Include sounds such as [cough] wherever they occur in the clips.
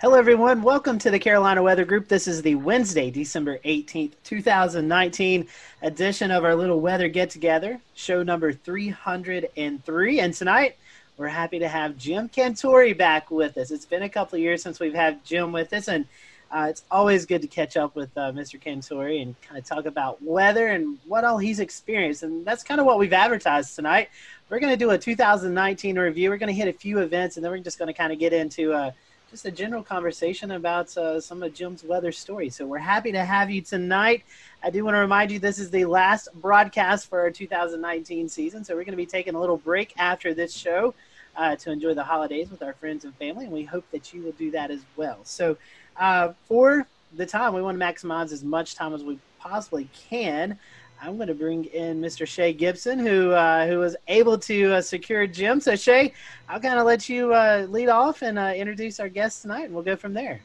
Hello, everyone. Welcome to the Carolina Weather Group. This is the Wednesday, December 18th, 2019 edition of our little weather get together, show number 303. And tonight, we're happy to have Jim Cantore back with us. It's been a couple of years since we've had Jim with us, and uh, it's always good to catch up with uh, Mr. Cantore and kind of talk about weather and what all he's experienced. And that's kind of what we've advertised tonight. We're going to do a 2019 review. We're going to hit a few events, and then we're just going to kind of get into uh, just a general conversation about uh, some of Jim's weather stories. So we're happy to have you tonight. I do want to remind you this is the last broadcast for our 2019 season. So we're going to be taking a little break after this show uh, to enjoy the holidays with our friends and family, and we hope that you will do that as well. So uh, for the time, we want to maximize as much time as we possibly can. I'm going to bring in Mr. Shay Gibson, who uh, who was able to uh, secure Jim. So Shay, I'll kind of let you uh, lead off and uh, introduce our guest tonight, and we'll go from there.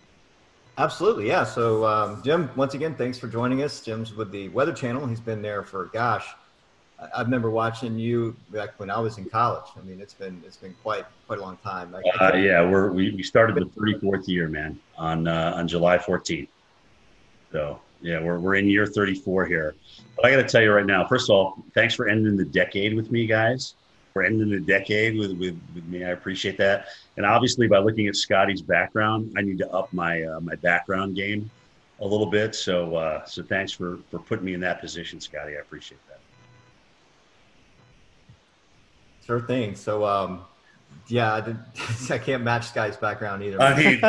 Absolutely, yeah. So um, Jim, once again, thanks for joining us. Jim's with the Weather Channel. He's been there for gosh, I remember watching you back when I was in college. I mean, it's been it's been quite quite a long time. Uh, yeah, we're we, we started the 34th year, man, on uh, on July 14th. So yeah, we're we're in year 34 here. But I got to tell you right now, first of all, thanks for ending the decade with me, guys. For ending the decade with, with, with me, I appreciate that. And obviously, by looking at Scotty's background, I need to up my uh, my background game a little bit. So uh, so thanks for for putting me in that position, Scotty. I appreciate that. Sure thing. So, um, yeah, I, did, [laughs] I can't match Sky's background either. I mean,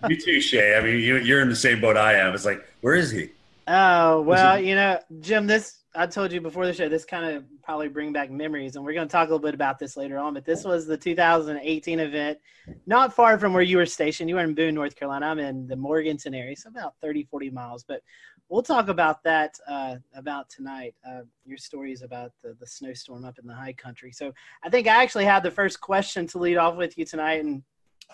[laughs] you too, Shay. I mean, you, you're in the same boat I am. It's like, where is he? Oh well, you know, Jim. This I told you before the show. This kind of probably bring back memories, and we're going to talk a little bit about this later on. But this was the 2018 event, not far from where you were stationed. You were in Boone, North Carolina. I'm in the Morganton area, so about 30, 40 miles. But we'll talk about that uh, about tonight. Uh, your stories about the, the snowstorm up in the high country. So I think I actually had the first question to lead off with you tonight, and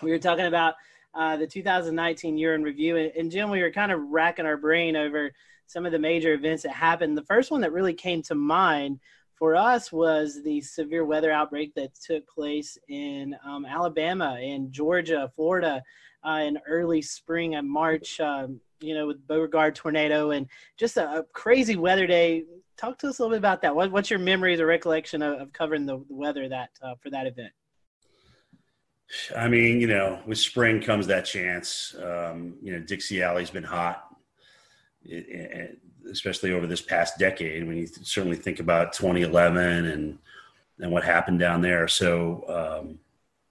we were talking about uh, the 2019 year in review. And, and Jim, we were kind of racking our brain over some of the major events that happened. The first one that really came to mind for us was the severe weather outbreak that took place in um, Alabama, in Georgia, Florida, uh, in early spring and March. Um, you know, with Beauregard tornado and just a, a, crazy weather day. Talk to us a little bit about that. What, what's your memories or recollection of, of covering the, the, weather that uh, for that event? I mean, you know, with spring comes that chance. Um, you know, Dixie Alley's been hot, especially over this past decade. When you certainly think about 2011 and and what happened down there, so um,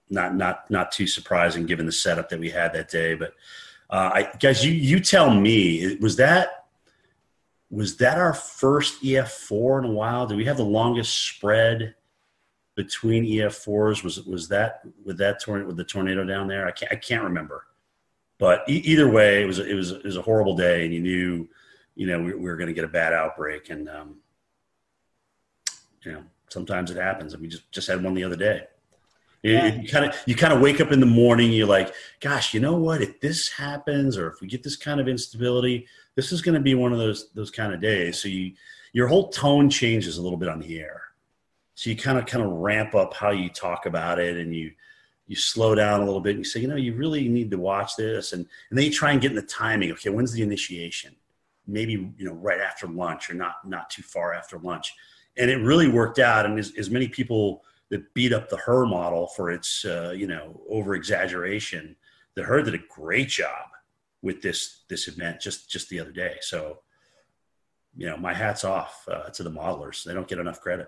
not not not too surprising given the setup that we had that day. But uh, I, guys, you you tell me, was that was that our first EF4 in a while? Did we have the longest spread between EF4s? Was was that with that tornado with the tornado down there? I can't I can't remember. But e- either way, it was it was it was a horrible day, and you knew, you know, we, we were going to get a bad outbreak, and um, you know, sometimes it happens, and we just just had one the other day. Yeah. You kind of you kind of wake up in the morning. You're like, gosh, you know what? If this happens, or if we get this kind of instability, this is going to be one of those those kind of days. So you your whole tone changes a little bit on the air. So you kind of kind of ramp up how you talk about it, and you you slow down a little bit. And you say, you know, you really need to watch this, and and then you try and get in the timing. Okay, when's the initiation? Maybe you know right after lunch, or not not too far after lunch. And it really worked out. And as, as many people that beat up the HRRR model for its uh, you know over exaggeration. The HRRR did a great job with this this event just just the other day. So you know my hats off uh, to the modelers. They don't get enough credit.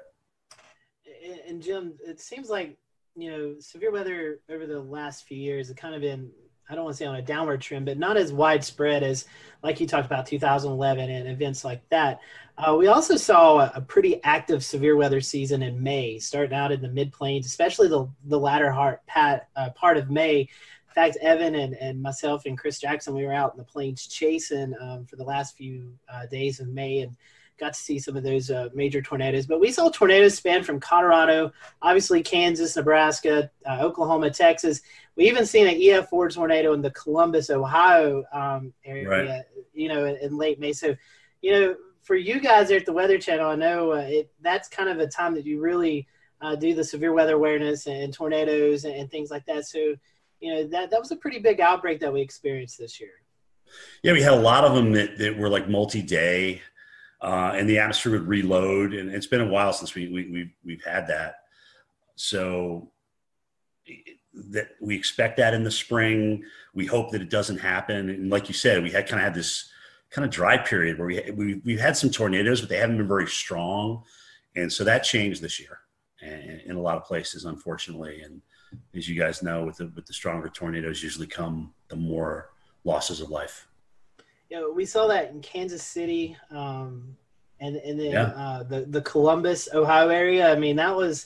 And Jim, it seems like you know severe weather over the last few years has kind of been I don't want to say on a downward trend, but not as widespread as like you talked about 2011 and events like that. Uh, we also saw a, a, pretty active severe weather season in May, starting out in the mid plains, especially the the latter part, pat, uh, part of May. In fact, Evan and, and myself and Chris Jackson, we were out in the plains chasing um, for the last few uh, days of May and got to see some of those uh, major tornadoes. But we saw tornadoes span from Colorado, obviously Kansas, Nebraska, uh, Oklahoma, Texas. We even seen an EF4 tornado in the Columbus, Ohio um, area, right. you know, in, in late May. So, you know, for you guys there at the Weather Channel, I know uh, it, that's kind of a time that you really uh, do the severe weather awareness and, tornadoes and, and, things like that. So, you know that that was a pretty big outbreak that we experienced this year. Yeah, we had a lot of them that, that were like multi-day, uh, and the atmosphere would reload. And it's been a while since we, we we've we've had that. So that we expect that in the spring. We hope that it doesn't happen. And like you said, we had kind of had this kind of dry period where we we we've had some tornadoes, but they haven't been very strong, and so that changed this year in, a lot of places, unfortunately. And as you guys know, with the with the stronger tornadoes, usually come the more losses of life. Yeah, we saw that in Kansas City, um, and and then yeah. uh, the the Columbus, Ohio area. I mean, that was,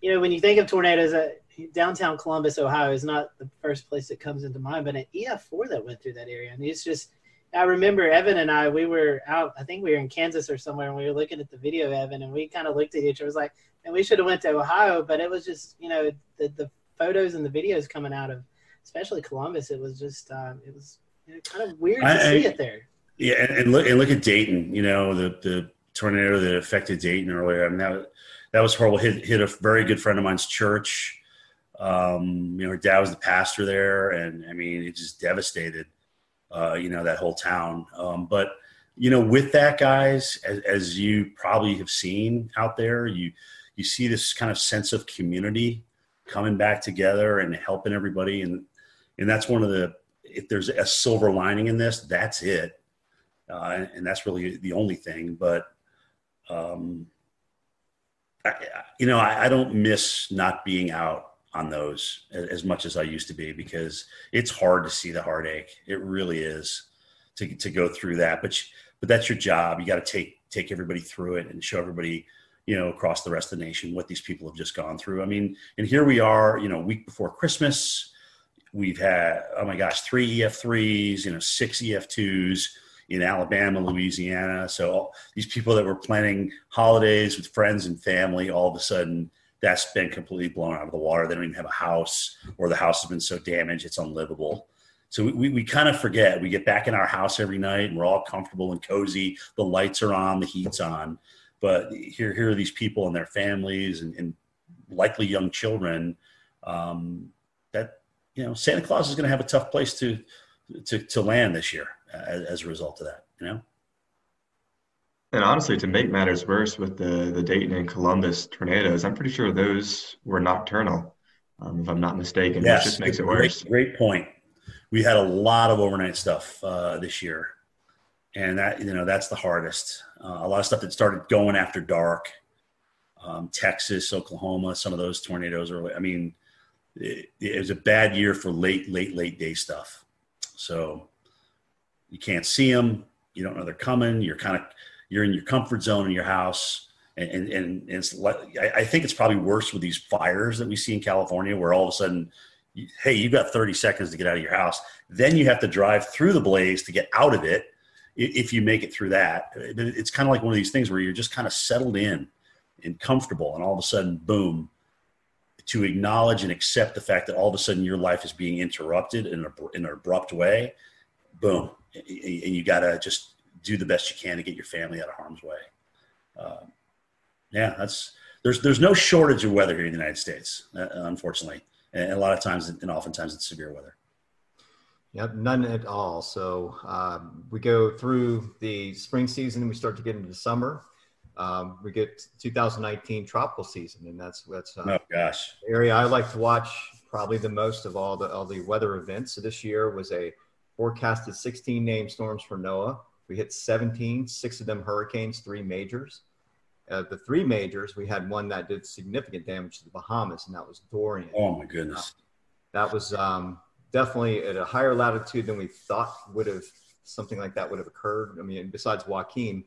you know, when you think of tornadoes, uh, downtown Columbus, Ohio, is not the first place that comes into mind, but an EF4 that went through that area. I mean, it's just. I remember Evan and I, we were out, I think we were in Kansas or somewhere, and we were looking at the video, Evan, and we kind of looked at each other. It was like, and we should have went to Ohio, but it was just, you know, the, the photos and the videos coming out of, especially Columbus, it was just, um, it was you know, kind of weird to I, see it there. Yeah, and, and, look and look at Dayton. You know, the the tornado that affected Dayton earlier. I mean, that that was horrible. Hit hit a very good friend of mine's church. Um, you know, her dad was the pastor there, and I mean, it just devastated. Uh, you know that whole town. Um, but you know, with that, guys, as, as you probably have seen out there, you you see this kind of sense of community coming back together and helping everybody, and and that's one of the if there's a silver lining in this, that's it. Uh, and, that's really the only thing. But, um, I, you know, I, I, don't miss not being out on those as, as, much as I used to be because it's hard to see the heartache. It really is to, to go through that. But, but that's your job. You got to take, take everybody through it and show everybody, you know, across the rest of the nation what these people have just gone through. I mean, and here we are, you know, week before Christmas We've had, oh my gosh, three EF3s, you know, six EF2s in Alabama, Louisiana. So these people that were planning holidays with friends and family, all of a sudden that's been completely blown out of the water. They don't even have a house or the house has been so damaged it's unlivable. So we, we, we kind of forget. We get back in our house every night and we're all comfortable and cozy. The lights are on, the heat's on. But here, here are these people and their families and, and likely young children um, you know, Santa Claus is going to have a tough place to to to land this year as, as a result of that. You know. And honestly, to make matters worse with the the Dayton and Columbus tornadoes, I'm pretty sure those were nocturnal, um, if I'm not mistaken. Yes, which just makes it great, worse. Great point. We had a lot of overnight stuff uh, this year, and that you know that's the hardest. Uh, a lot of stuff that started going after dark. Um, Texas, Oklahoma, some of those tornadoes are. I mean, it, it was a bad year for late, late, late day stuff. So you can't see them. You don't know they're coming. You're kind of you're in your comfort zone in your house, and and, and it's like I, think it's probably worse with these fires that we see in California, where all of a sudden, hey, you've got 30 seconds to get out of your house. Then you have to drive through the blaze to get out of it. If you make it through that, it's kind of like one of these things where you're just kind of settled in and comfortable, and all of a sudden, boom, to acknowledge and accept the fact that all of a sudden your life is being interrupted in, a, in an abrupt way, boom, and you got to just do the best you can to get your family out of harm's way. Uh, yeah, that's there's there's no shortage of weather here in the United States, uh, unfortunately, and a lot of times and oftentimes it's severe weather. Yep, none at all. So um, we go through the spring season and we start to get into the summer um, we get 2019 tropical season, and that's that's uh, oh gosh area I like to watch probably the most of all the all the weather events. So this year was a forecasted 16 named storms for NOAA. We hit 17, six of them hurricanes, three majors. Uh, the three majors, we had one that did significant damage to the Bahamas, and that was Dorian. Oh my goodness! Uh, that was um, definitely at a higher latitude than we thought would have something like that would have occurred. I mean, besides Joaquin,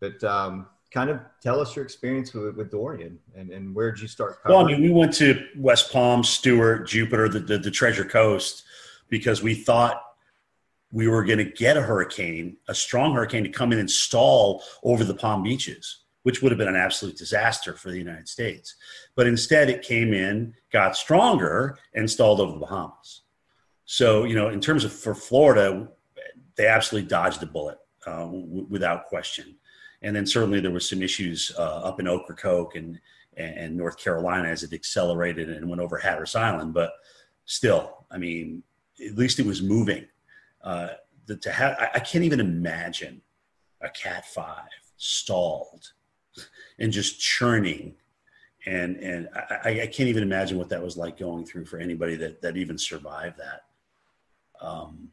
but um, kind of tell us your experience with, with Dorian and, and where did you start? Covering? Well, I mean, we went to West Palm, Stuart, Jupiter, the, the, the Treasure Coast, because we thought we were going to get a hurricane, a strong hurricane to come in and stall over the Palm Beaches, which would have been an absolute disaster for the United States. But instead, it came in, got stronger, and stalled over the Bahamas. So, you know, in terms of for Florida, they absolutely dodged a bullet uh, w- without question. And then certainly there was some issues uh, up in Ocracoke and, and North Carolina as it accelerated and went over Hatteras Island. But still, I mean, at least it was moving. Uh, the, to have, I, I can't even imagine a Cat Five stalled and just churning and and I, I, can't even imagine what that was like going through for anybody that that even survived that. Um,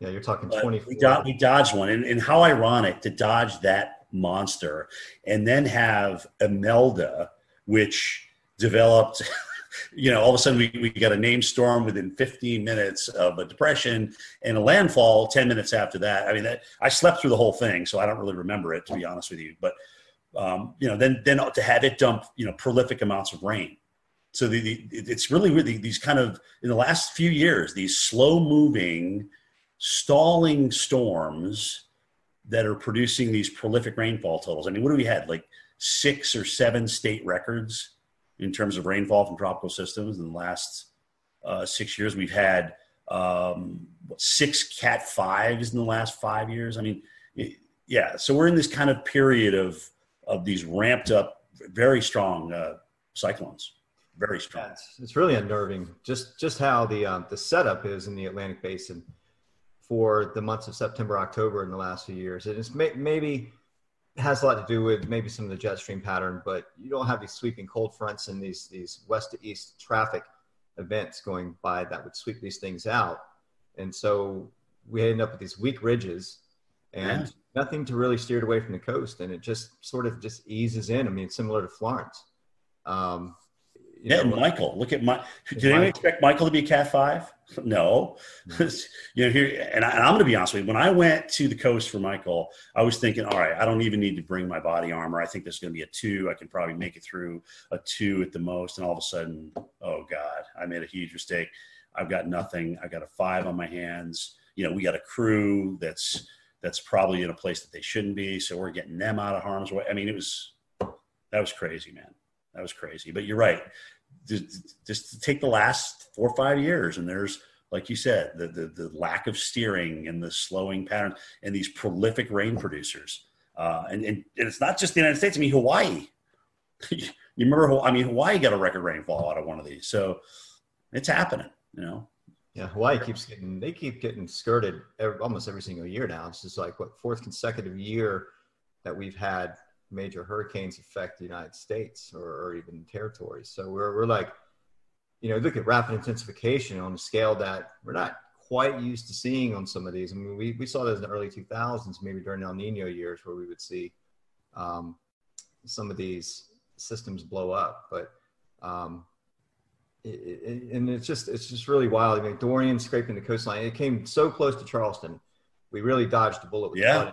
yeah, you're talking twenty. We, do, we dodged one, and, and how ironic to dodge that monster, and then have Imelda, which developed. [laughs] you know, all of a sudden we, we got a name storm within 15 minutes of a depression and a landfall 10 minutes after that. I mean, that I slept through the whole thing, so I don't really remember it to be honest with you. But um, you know, then then to have it dump, you know, prolific amounts of rain. So the, the it's really really these kind of in the last few years these slow moving, stalling storms that are producing these prolific rainfall totals. I mean, what do we had like six or seven state records in terms of rainfall from tropical systems in the last uh, six years? We've had um, six Cat fives in the last five years. I mean, it, yeah. So we're in this kind of period of of these ramped up, very strong uh, cyclones. Very strong. Yeah, it's, it's, really unnerving. Just just how the um, the setup is in the Atlantic Basin for the months of September, October in the last few years. And It is may, maybe has a lot to do with maybe some of the jet stream pattern, but you don't have these sweeping cold fronts and these these west to east traffic events going by that would sweep these things out. And so we end up with these weak ridges and yeah nothing to really steer it away from the coast, and it just sort of just eases in. I mean, similar to Florence. Um, yeah, know, Michael. Look at my. Did anyone expect Michael to be a Cat Five? [laughs] No. [laughs] you know, here, and, I, am going to be honest with you. When I went to the coast for Michael, I was thinking, all right, I don't even need to bring my body armor. I think this is going to be a two. I can probably make it through a two at the most. And all of a sudden, oh God, I made a huge mistake. I've got nothing. I got a five on my hands. You know, we got a crew that's that's probably in a place that they shouldn't be. So we're getting them out of harm's way. I mean, it was that was crazy, man. That was crazy. But you're right. Just, take the last four or five years, and there's like you said, the, the, the lack of steering and the slowing pattern, and these prolific rain producers. Uh, and, and, and it's not just the United States. I mean, Hawaii. [laughs] you remember? I mean, Hawaii got a record rainfall out of one of these, so it's happening. You know. Yeah, Hawaii keeps getting they keep getting skirted every, almost every single year now. It's just like what fourth consecutive year that we've had major hurricanes affect the United States or, or even territories. So we're we're like, you know, look at rapid intensification on a scale that we're not quite used to seeing on some of these. I mean, we, we saw those in the early 2000s, maybe during El Nino years, where we would see um, some of these systems blow up. But um, and it's just it's just really wild. I mean, Dorian scraping the coastline. It came so close to Charleston. We really dodged a bullet. With yeah.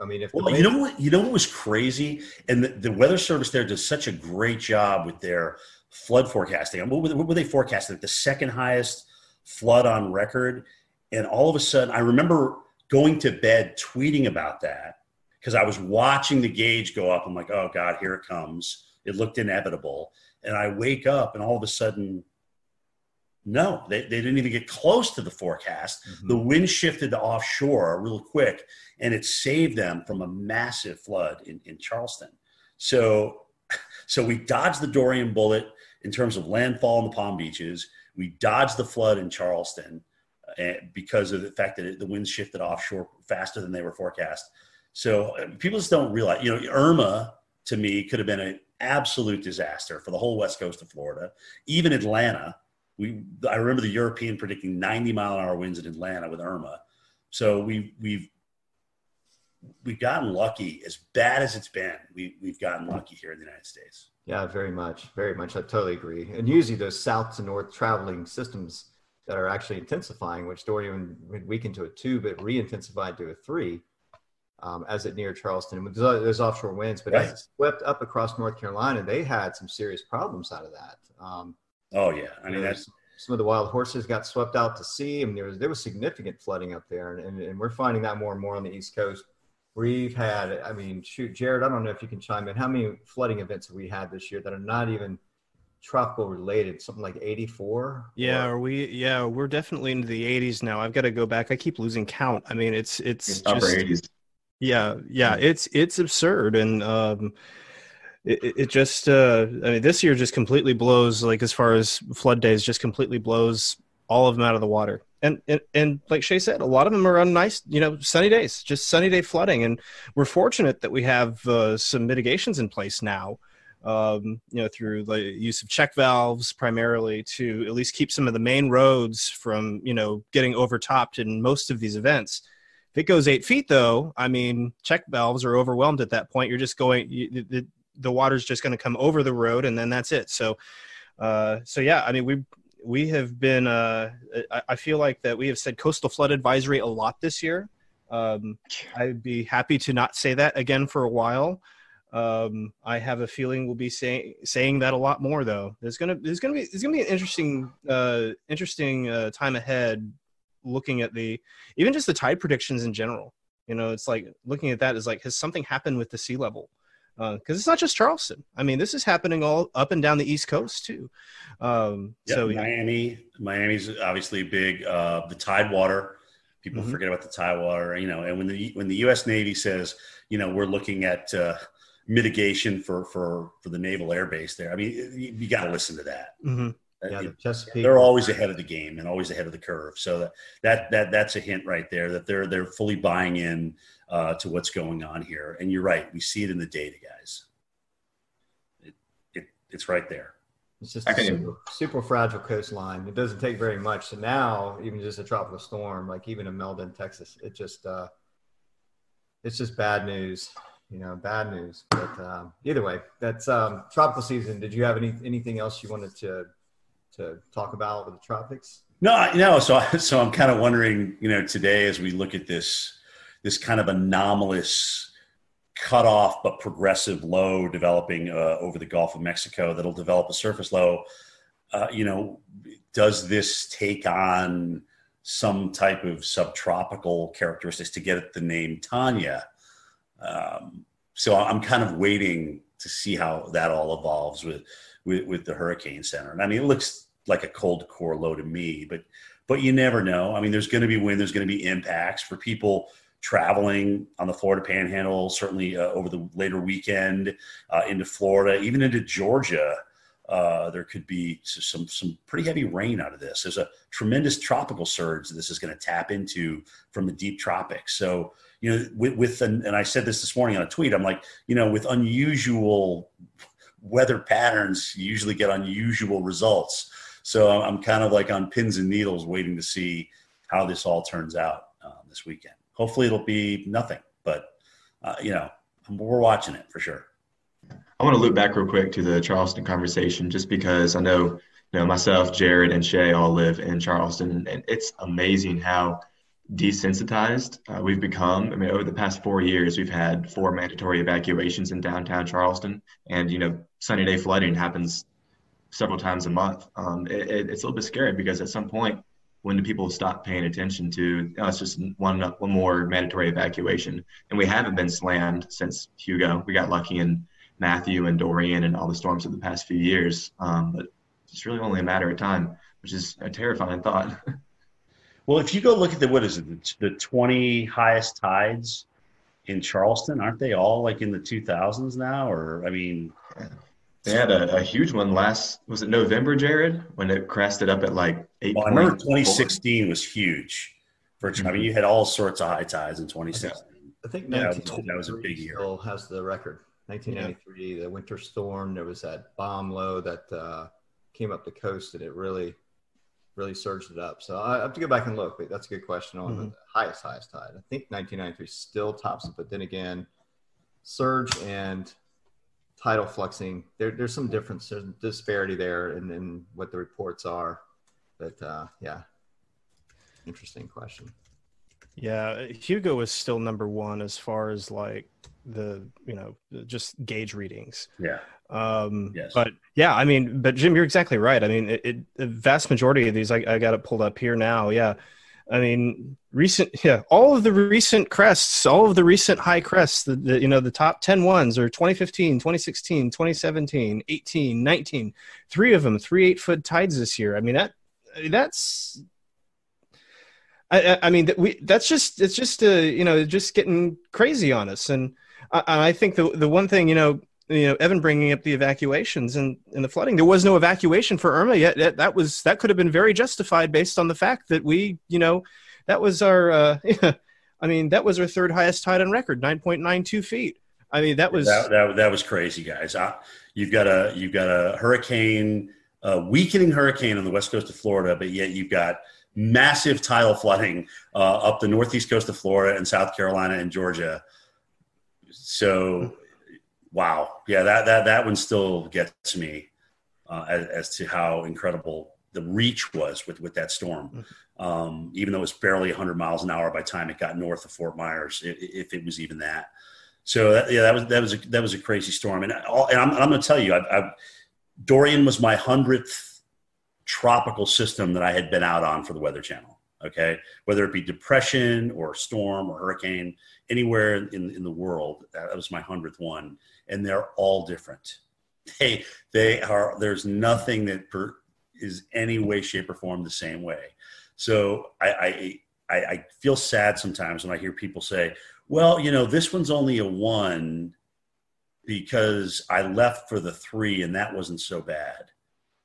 I mean, if well, you know what you know what was crazy, and the, the, Weather Service there does such a great job with their flood forecasting. What were they forecasting? The second highest flood on record, and all of a sudden, I remember going to bed tweeting about that because I was watching the gauge go up. I'm like, oh god, here it comes. It looked inevitable and I wake up and all of a sudden, no, they, they didn't even get close to the forecast. Mm-hmm. The wind shifted to offshore real quick and it saved them from a massive flood in, in Charleston. So, [laughs] so we dodged the Dorian bullet in terms of landfall in the Palm Beaches. We dodged the flood in Charleston uh, because of the fact that it, the winds shifted offshore faster than they were forecast. So uh, people just don't realize, you know, Irma to me could have been an absolute disaster for the whole west coast of Florida, even Atlanta. We I remember the European predicting 90 mile an hour winds in Atlanta with Irma. So we we've we've gotten lucky as bad as it's been. We we've gotten lucky here in the United States. Yeah, very much, very much. I totally agree. And usually those south to north traveling systems that are actually intensifying, which Dorian weakened to a two, but re-intensified to a three um, as it neared Charleston with those offshore winds. But right. as it swept up across North Carolina, they had some serious problems out of that. Um, oh yeah, I mean that's some of the wild horses got swept out to sea. I mean there was there was significant flooding up there, and, and, and we're finding that more and more on the East Coast. We've had, I mean, shoot, Jared, I don't know if you can chime in. How many flooding events have we had this year that are not even tropical related? Something like 84 yeah or, we yeah we're definitely into the 80s now. I've got to go back. I keep losing count. I mean it's it's upper just, 80s yeah, yeah, it's it's absurd, and um, it, it just uh, I mean this year just completely blows like as far as flood days just completely blows all of them out of the water. And, and, and like Shay said, a lot of them are on nice, you know, sunny days, just sunny day flooding. And we're fortunate that we have uh, some mitigations in place now, um, you know, through the use of check valves primarily to at least keep some of the main roads from, you know, getting overtopped in most of these events. If it goes eight feet, though, I mean, check valves are overwhelmed at that point. You're just going, you, the, the water's just going to come over the road, and then that's it. So, uh, so yeah, I mean, we we have been uh, I, feel like that we have said coastal flood advisory a lot this year. Um, i'd be happy to not say that again for a while. Um, i have a feeling we'll be saying saying that a lot more though. There's gonna there's gonna be there's gonna be an interesting uh, interesting uh, time ahead looking at the even just the tide predictions in general. You know it's like looking at that is like has something happened with the sea level because uh, it's not just Charleston. I mean, this is happening all up and down the East Coast too. Um, yeah, so Miami, Miami's obviously big. Uh, the Tidewater, people mm-hmm. forget about the Tidewater. You know, and when the when the U.S. Navy says, you know, we're looking at uh, mitigation for for for the naval air base there. I mean, you, you got to listen to that. Mm-hmm. Yeah, the they're always ahead of the game and always ahead of the curve. So that, that that that's a hint right there that they're they're fully buying in uh, to what's going on here. And you're right, we see it in the data, guys. It, it it's right there. It's just a super, super, fragile coastline. It doesn't take very much. So now, even just a tropical storm, like even Imelda, Texas, it just uh, it's just bad news. You know, bad news. But um, either way, that's um, tropical season. Did you have any anything else you wanted to to talk about with the tropics? No, no. So, [laughs] so I'm kind of wondering, you know, today as we look at this, this kind of anomalous cut off but progressive low developing uh, over the Gulf of Mexico that'll develop a surface low. Uh, you know, does this take on some type of subtropical characteristics to get the name Tanya? Um, so I'm kind of waiting to see how that all evolves with, with, with the Hurricane Center. And I mean, it looks like a cold core low to me, but but you never know. I mean, there's going to be wind, there's going to be impacts for people traveling on the Florida Panhandle. Certainly uh, over the later weekend uh, into Florida, even into Georgia. Uh, there could be some some pretty heavy rain out of this. There's a tremendous tropical surge that this is going to tap into from the deep tropics. So you know, with, with and, and I said this this morning on a tweet. I'm like, you know, with unusual weather patterns, you usually get unusual results. So I'm kind of like on pins and needles waiting to see how this all turns out um, this weekend. Hopefully it'll be nothing, but uh, you know, we're watching it for sure. I want to loop back real quick to the Charleston conversation, just because I know, you know, myself, Jared, and Shay all live in Charleston, and it's amazing how desensitized uh, we've become. I mean, over the past four years, we've had four mandatory evacuations in downtown Charleston, and you know, sunny day flooding happens several times a month. Um, it, it, it's a little bit scary because at some point, when do people stop paying attention to? Oh, it's just one one more mandatory evacuation, and we haven't been slammed since Hugo. We got lucky in Matthew and Dorian and all the storms of the past few years, um, but it's really only a matter of time, which is a terrifying thought. [laughs] well, if you go look at the what is it, the twenty highest tides in Charleston, aren't they all like in the two thousands now? Or I mean. Yeah they had a, a, huge one last was it November, Jared, when it crested up at like eight. Well, I remember 2016 was huge. For mm-hmm. I mean, you had all sorts of high tides in 2016. I think yeah, that was a big year. Still has the record. 1993, yeah. the winter storm. There was that bomb low that uh, came up the coast, and it really, really surged it up. So I have to go back and look. But that's a good question on mm-hmm. the highest, highest tide. I think 1993 still tops it, but then again, surge and tidal fluxing. There, there's some difference, there's disparity there in, in what the reports are. But uh, yeah, interesting question. Yeah, Hugo is still number one as far as like the you know just gauge readings. Yeah. Um, yes. But yeah, I mean, but Jim, you're exactly right. I mean, it, it the vast majority of these, I, I got it pulled up here now. Yeah, I mean, recent, yeah, all of the recent crests, all of the recent high crests, the, the, you know, the top 10 ones are 2015, 2016, 2017, 18, 19, three of them, three eight foot tides this year. I mean, that, that's, I, I mean, we, that's just, it's just, uh, you know, just getting crazy on us. And I, I think the, the one thing, you know, you know Evan bringing up the evacuations and, and the flooding. There was no evacuation for Irma yet. That, that was that could have been very justified based on the fact that we, you know, that was our. Uh, [laughs] I mean, that was our third highest tide on record, nine point nine two feet. I mean, that was that, that, that was crazy, guys. I, you've got a you've got a hurricane, a weakening hurricane on the west coast of Florida, but yet you've got massive tidal flooding uh, up the northeast coast of Florida and South Carolina and Georgia. So, wow, yeah, that that that one still gets me uh, as, as, to how incredible the reach was with with that storm. Mm-hmm. Um, even though it was barely 100 miles an hour by the time it got north of Fort Myers, if it was even that. So that, yeah, that was that was a, that was a crazy storm, and, all, and I'm, I'm going to tell you, I, I, Dorian was my hundredth tropical system that I had been out on for the Weather Channel. Okay, whether it be depression or storm or hurricane, anywhere in in the world, that was my hundredth one, and they're all different. They they are. There's nothing that per, is any way, shape, or form the same way. So I, I I, feel sad sometimes when I hear people say, "Well, you know, this one's only a one." because I left for the three and that wasn't so bad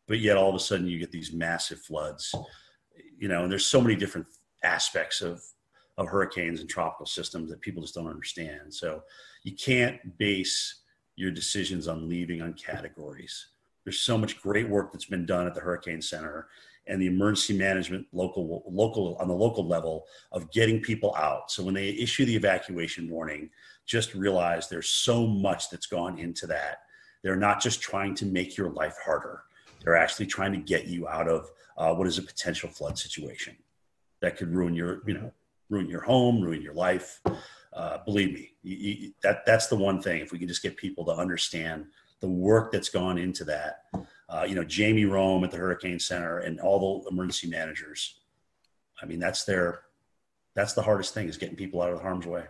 but yet all of a sudden you get these massive floods you know and there's so many different aspects of of hurricanes and tropical systems that people just don't understand so you can't base your decisions on leaving on categories. There's so much great work that's been done at the hurricane center and the emergency management local local on the local level of getting people out. So when they issue the evacuation warning just realize there's so much that's gone into that. They're not just trying to make your life harder. They're actually trying to get you out of uh, what is a potential flood situation that could ruin your, you know, ruin your home, ruin your life. Uh, believe me, you, you, that that's the one thing. If we can just get people to understand the work that's gone into that, uh, you know, Jamie Rhome at the Hurricane Center and all the emergency managers. I mean, that's their that's the hardest thing is getting people out of harm's way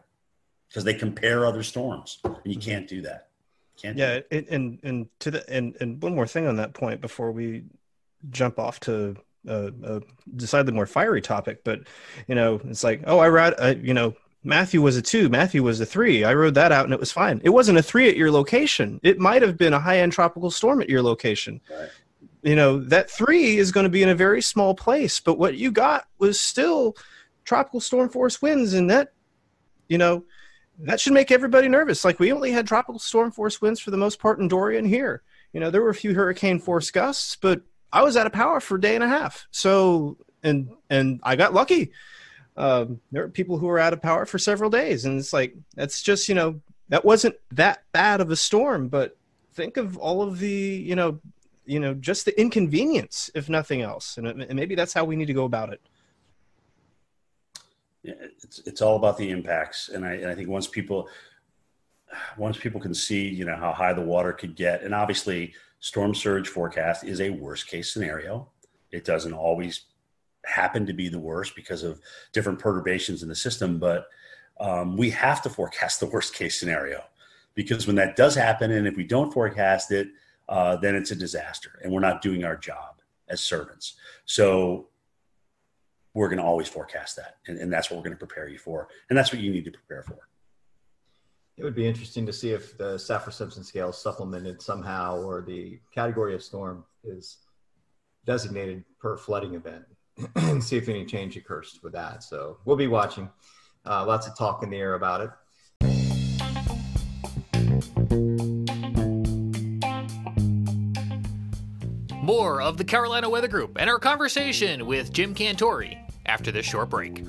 because they compare other storms, and you can't do that. Can't yeah, and, and and to the and and one more thing on that point before we jump off to a, a decidedly more fiery topic, but you know, it's like, oh, I read, uh, you know, Matthew was a two, Matthew was a three. I rode that out and it was fine. It wasn't a three at your location. It might have been a high end tropical storm at your location. Right. You know, that three is going to be in a very small place, but what you got was still tropical storm force winds, and that, you know, that should make everybody nervous. Like we only had tropical storm force winds for the most part in Dorian here. You know, there were a few hurricane force gusts, but I was out of power for a day and a half. So and and I got lucky. Um, there are people who were out of power for several days, and it's like that's just you know that wasn't that bad of a storm, but think of all of the you know you know just the inconvenience, if nothing else, and, and maybe that's how we need to go about it. It's it's all about the impacts, and I and I think once people once people can see you know how high the water could get, and obviously storm surge forecast is a worst case scenario. It doesn't always happen to be the worst because of different perturbations in the system, but um, we have to forecast the worst case scenario because when that does happen, and if we don't forecast it, uh, then it's a disaster, and we're not doing our job as servants. So we're going to always forecast that. And, and that's what we're going to prepare you for. And that's what you need to prepare for. It would be interesting to see if the Saffir Simpson scale is supplemented somehow or the category of storm is designated per flooding event and [clears throat] see if any change occurs with that. So we'll be watching. Uh, lots of talk in the air about it. More of the Carolina Weather Group and our conversation with Jim Cantore after this short break.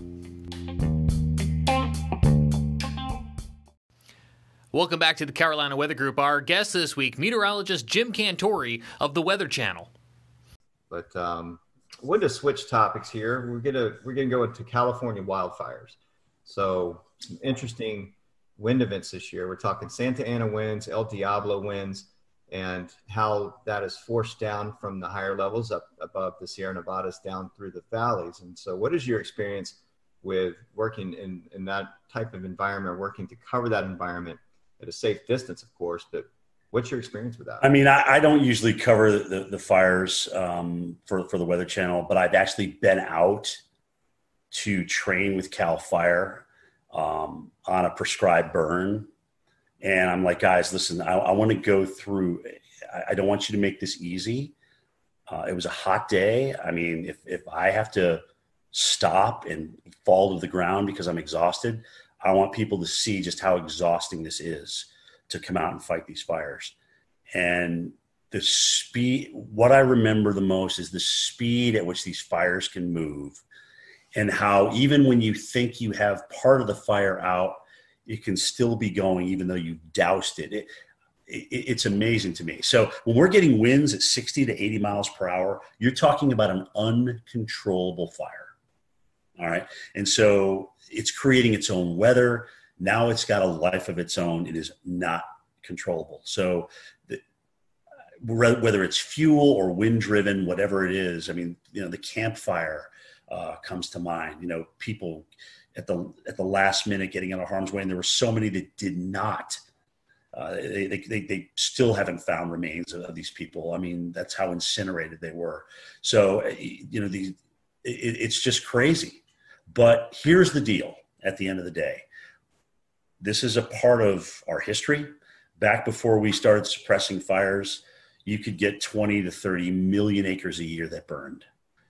Welcome back to the Carolina Weather Group. Our guest this week, meteorologist Jim Cantore of the Weather Channel. But um, we're to switch topics here. We're gonna we're gonna go into California wildfires. So interesting wind events this year. We're talking Santa Ana winds, El Diablo winds and how that is forced down from the higher levels up above the Sierra Nevadas down through the valleys. And so, what is your experience with working in, in that type of environment, working to cover that environment at a safe distance, of course, but what's your experience with that? I mean, I, I don't usually cover the, the fires um, for, for the Weather Channel, but I've actually been out to train with CAL FIRE um, on a prescribed burn And I'm like, guys, listen, I, I want to go through. I, I, don't want you to make this easy. Uh, it was a hot day. I mean, if if I have to stop and fall to the ground because I'm exhausted, I want people to see just how exhausting this is to come out and fight these fires. And the speed, what I remember the most is the speed at which these fires can move, and how even when you think you have part of the fire out, it can still be going even though you doused it. it, it it's amazing to me. So when we're getting winds at 60 to 80 miles per hour, you're talking about an uncontrollable fire. All right. And so it's creating its own weather. Now it's got a life of its own. It is not controllable. So the, whether it's fuel or wind driven, whatever it is, I mean, you know, the Camp Fire uh, comes to mind. You know, people at the at the last minute getting out of harm's way, and there were so many that did not. Uh, they, they, they still haven't found remains of, of, these people. I mean, that's how incinerated they were. So, you know, the, it, it's just crazy. But here's the deal at the end of the day this is a part of our history. Back before we started suppressing fires, you could get 20 to 30 million acres a year that burned.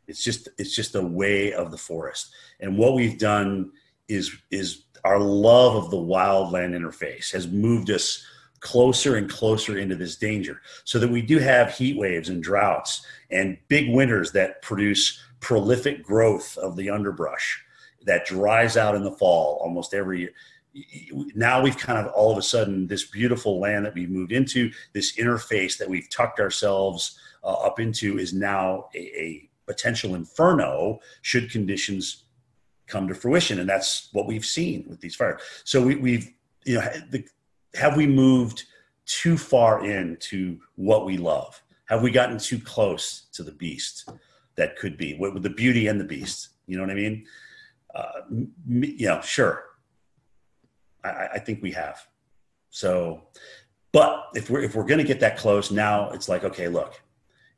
It's just it's just a way of the forest. And what we've done is is our love of the wildland interface has moved us closer and closer into this danger so that we do have heat waves and droughts and big winters that produce prolific growth of the underbrush that dries out in the fall almost every year. Now we've kind of all of a sudden this beautiful land that we've moved into, this interface that we've tucked ourselves uh, up into, is now a, a potential inferno should conditions come to fruition, and that's what we've seen with these fires. So we, we've you know the, have we moved too far into what we love? Have we gotten too close to the beast that could be with the beauty and the beast? You know what I mean? uh, you know, sure. I, I think we have. So, but if we're if we're going to get that close now, it's like okay, look,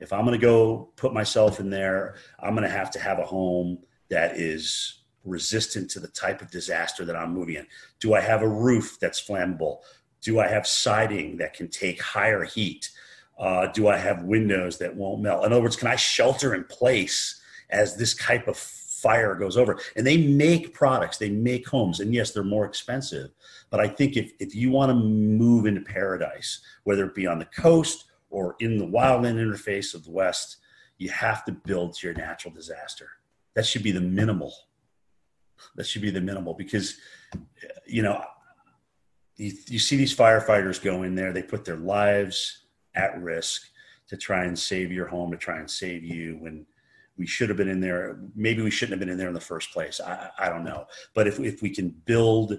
if I'm going to go put myself in there, I'm going to have to have a home that is resistant to the type of disaster that I'm moving in. Do I have a roof that's flammable? Do I have siding that can take higher heat? Uh, do I have windows that won't melt? In other words, can I shelter in place as this type of fire goes over. And they make products, they make homes. And yes, they're more expensive. But I think if, if you want to move into paradise, whether it be on the coast or in the wildland interface of the West, you have to build to your natural disaster. That should be the minimal. That should be the minimal because, you know, you, you see these firefighters go in there, they put their lives at risk to try and save your home, to try and save you when we should have been in there. Maybe we shouldn't have been in there in the first place. I, I don't know. But if, if we can build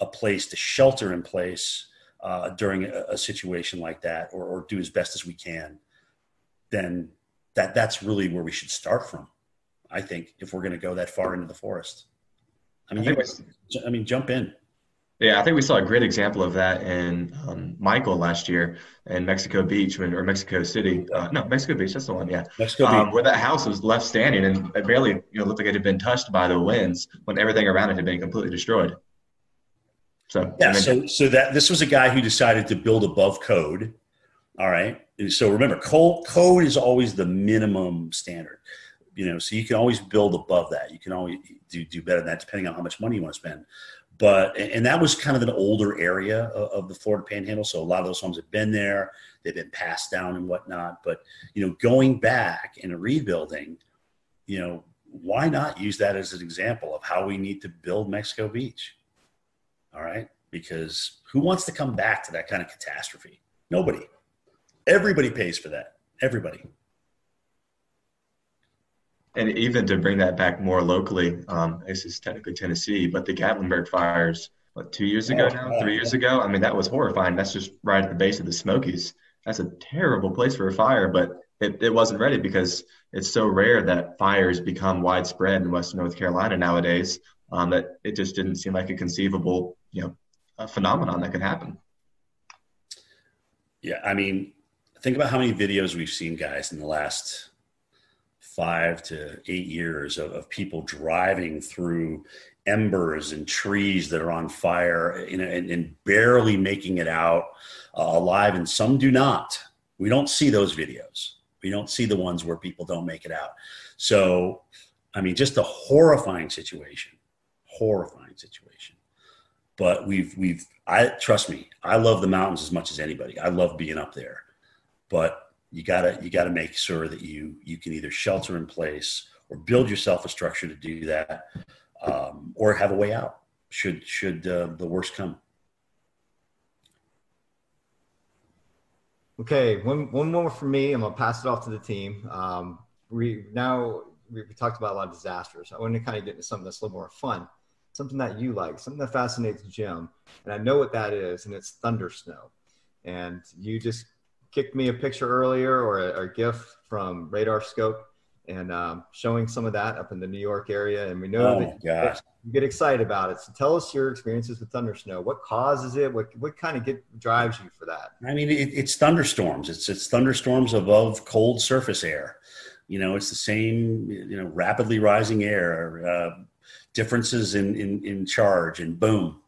a place to shelter in place uh, during a, a, situation like that, or, or do as best as we can, then that that's really where we should start from. I think if we're going to go that far into the forest. I mean, I, you, I mean, jump in. Yeah, I think we saw a great example of that in um, Michael last year in Mexico Beach when, or Mexico City. Uh, no, Mexico Beach, that's the one. Yeah, Mexico um, Beach, where that house was left standing and it barely, you know, looked like it had been touched by the winds when everything around it had been completely destroyed. So yeah, so so that this was a guy who decided to build above code. All right, and so remember, code code is always the minimum standard. You know, so you can always build above that. You can always do do better than that, depending on how much money you want to spend but and that was kind of an older area of, the Florida Panhandle. So a lot of those homes have been there; they've been passed down and whatnot. But you know, going back and rebuilding, you know, why not use that as an example of how we need to build Mexico Beach? All right, because who wants to come back to that kind of catastrophe? Nobody. Everybody pays for that. Everybody and even to bring that back more locally, um, this is technically Tennessee, but the Gatlinburg fires, what, two years ago now, three years ago? I mean, that was horrifying. That's just right at the base of the Smokies. That's a terrible place for a fire, but it, it wasn't ready because it's so rare that fires become widespread in Western North Carolina nowadays um, that it just didn't seem like a conceivable, you know, a phenomenon that could happen. Yeah, I mean, think about how many videos we've seen, guys, in the last five to eight years of, of people driving through embers and trees that are on fire and, and, and barely making it out uh, alive, and some do not. We don't see those videos. We don't see the ones where people don't make it out. So, I mean, just a horrifying situation, horrifying situation. But we've we've I trust me, I love the mountains as much as anybody. I love being up there, but you gotta you gotta make sure that you you can either shelter in place or build yourself a structure to do that, um, or have a way out should should uh, the worst come. Okay, one one more for me. I'm gonna pass it off to the team. Um, we now we, we talked about a lot of disasters. I want to kind of get into something that's a little more fun, something that you like, something that fascinates Jim, and I know what that is, and it's thunder snow. And you just kicked me a picture earlier or a, or a GIF from RadarScope and um, showing some of that up in the New York area. And we know Oh, that gosh. you get excited about it. So tell us your experiences with thunder snow. What causes it? What what kind of get drives you for that? I mean, it, it's thunderstorms. It's it's thunderstorms above cold surface air. You know, it's the same. You know, rapidly rising air, uh, differences in, in in charge, and boom,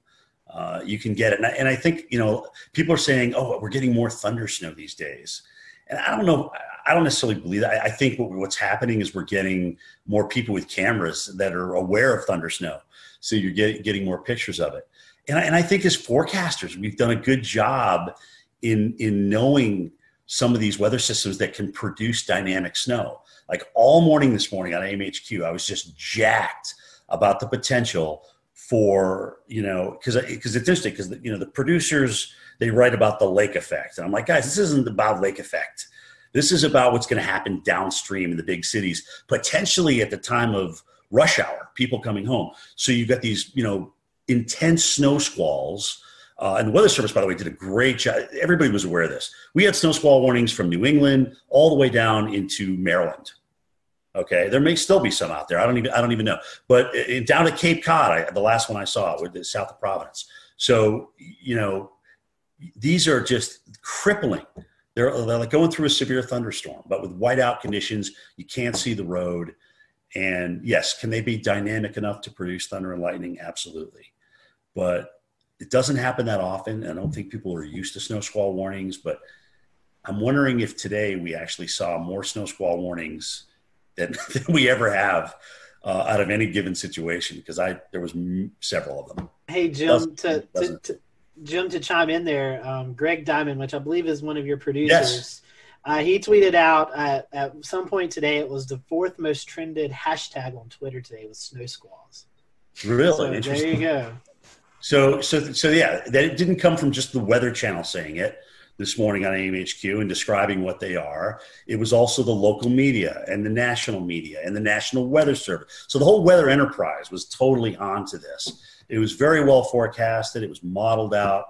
uh, you can get it. And I, and I think you know, people are saying, "Oh, we're getting more thunder snow these days," and I don't know. I don't necessarily believe that. I, I think what, what's happening is we're getting more people with cameras that are aware of thunder snow, so you're getting getting more pictures of it. And I, and I think as forecasters, we've done a good job in in knowing some of these weather systems that can produce dynamic snow. Like all morning this morning on AMHQ, I was just jacked about the potential for you know because because it's interesting because you know the producers they write about the lake effect, and I'm like, guys, this isn't about lake effect. This is about what's going to happen downstream in the big cities, potentially at the time of rush hour, people coming home. So you've got these, you know, intense snow squalls. Uh, and the Weather Service, by the way, did a great job. Everybody was aware of this. We had snow squall warnings from New England all the way down into Maryland. Okay, there may still be some out there. I don't even I don't even know. But in, down at Cape Cod, I, the last one I saw, the south of Providence. So you know, these are just crippling. They're, they're like going through a severe thunderstorm, but with whiteout conditions, you can't see the road. And yes, can they be dynamic enough to produce thunder and lightning? Absolutely. But it doesn't happen that often. I don't think people are used to snow squall warnings, but I'm wondering if today we actually saw more snow squall warnings than, [laughs] than we ever have uh, out of any given situation because I there was m- several of them. Hey Jim, Doesn't- to, to, doesn't. to Jim to chime in there, um, Greg Diamond, which I believe is one of your producers, uh, he tweeted out at, at some point today it was the fourth most trended hashtag on Twitter today was snow squalls. Really So there you go. So, so, so yeah, that it didn't come from just the Weather Channel saying it this morning on AMHQ and describing what they are. It was also the local media and the national media and the National Weather Service. So the whole weather enterprise was totally onto this. It was very well forecasted. It was modeled out,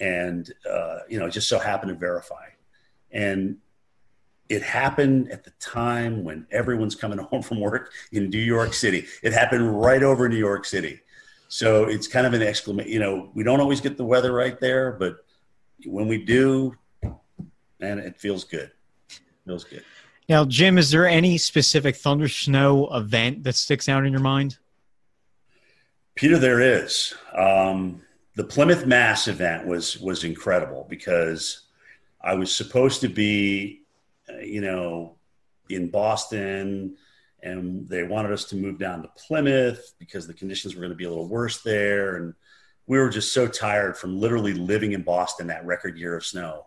and uh, you know, just so happened to verify. And it happened at the time when everyone's coming [laughs] home from work in New York City. It happened right over New York City. So it's kind of an exclamation. You know, we don't always get the weather right there, but when we do, man, it feels good. feels good. Now, Jim, is there any specific thunder snow event that sticks out in your mind? Peter, there is. Um, the Plymouth Mass event was was incredible because I was supposed to be, uh, you know, in Boston, and they wanted us to move down to Plymouth because the conditions were going to be a little worse there, and we were just so tired from literally living in Boston that record year of snow.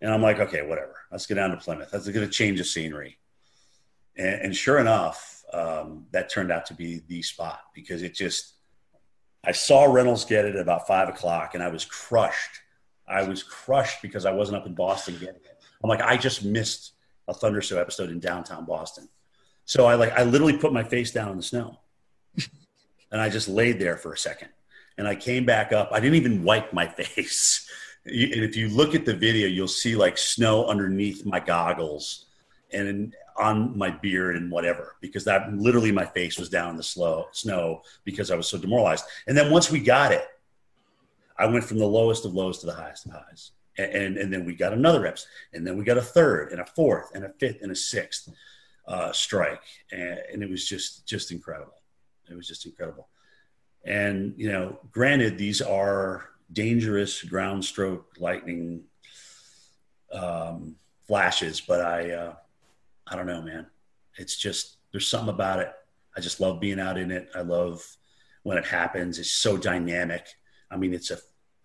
And I'm like, okay, whatever. Let's get down to Plymouth. That's going to change the scenery. And, and sure enough, um, that turned out to be the spot because it just I saw Reynolds get it at about five o'clock, and I was crushed. I was crushed because I wasn't up in Boston getting it. I'm like, I just missed a Thunderstorm episode in downtown Boston. So I like, I literally put my face down in the snow, [laughs] and I just laid there for a second, and I came back up. I didn't even wipe my [laughs] face. And if you look at the video, you'll see like snow underneath my goggles and on my beard and whatever, because that literally my face was down in the slow snow because I was so demoralized. And then once we got it, I went from the lowest of lows to the highest of highs. And, and, and then we got another reps, and then we got a third, and a fourth, and a fifth, and a sixth uh, strike, and, and it was just just incredible. It was just incredible. And you know, granted, these are dangerous ground stroke lightning um, flashes, but I, uh, I don't know, man. It's just there's something about it. I just love being out in it. I love when it happens. It's so dynamic. I mean, it's a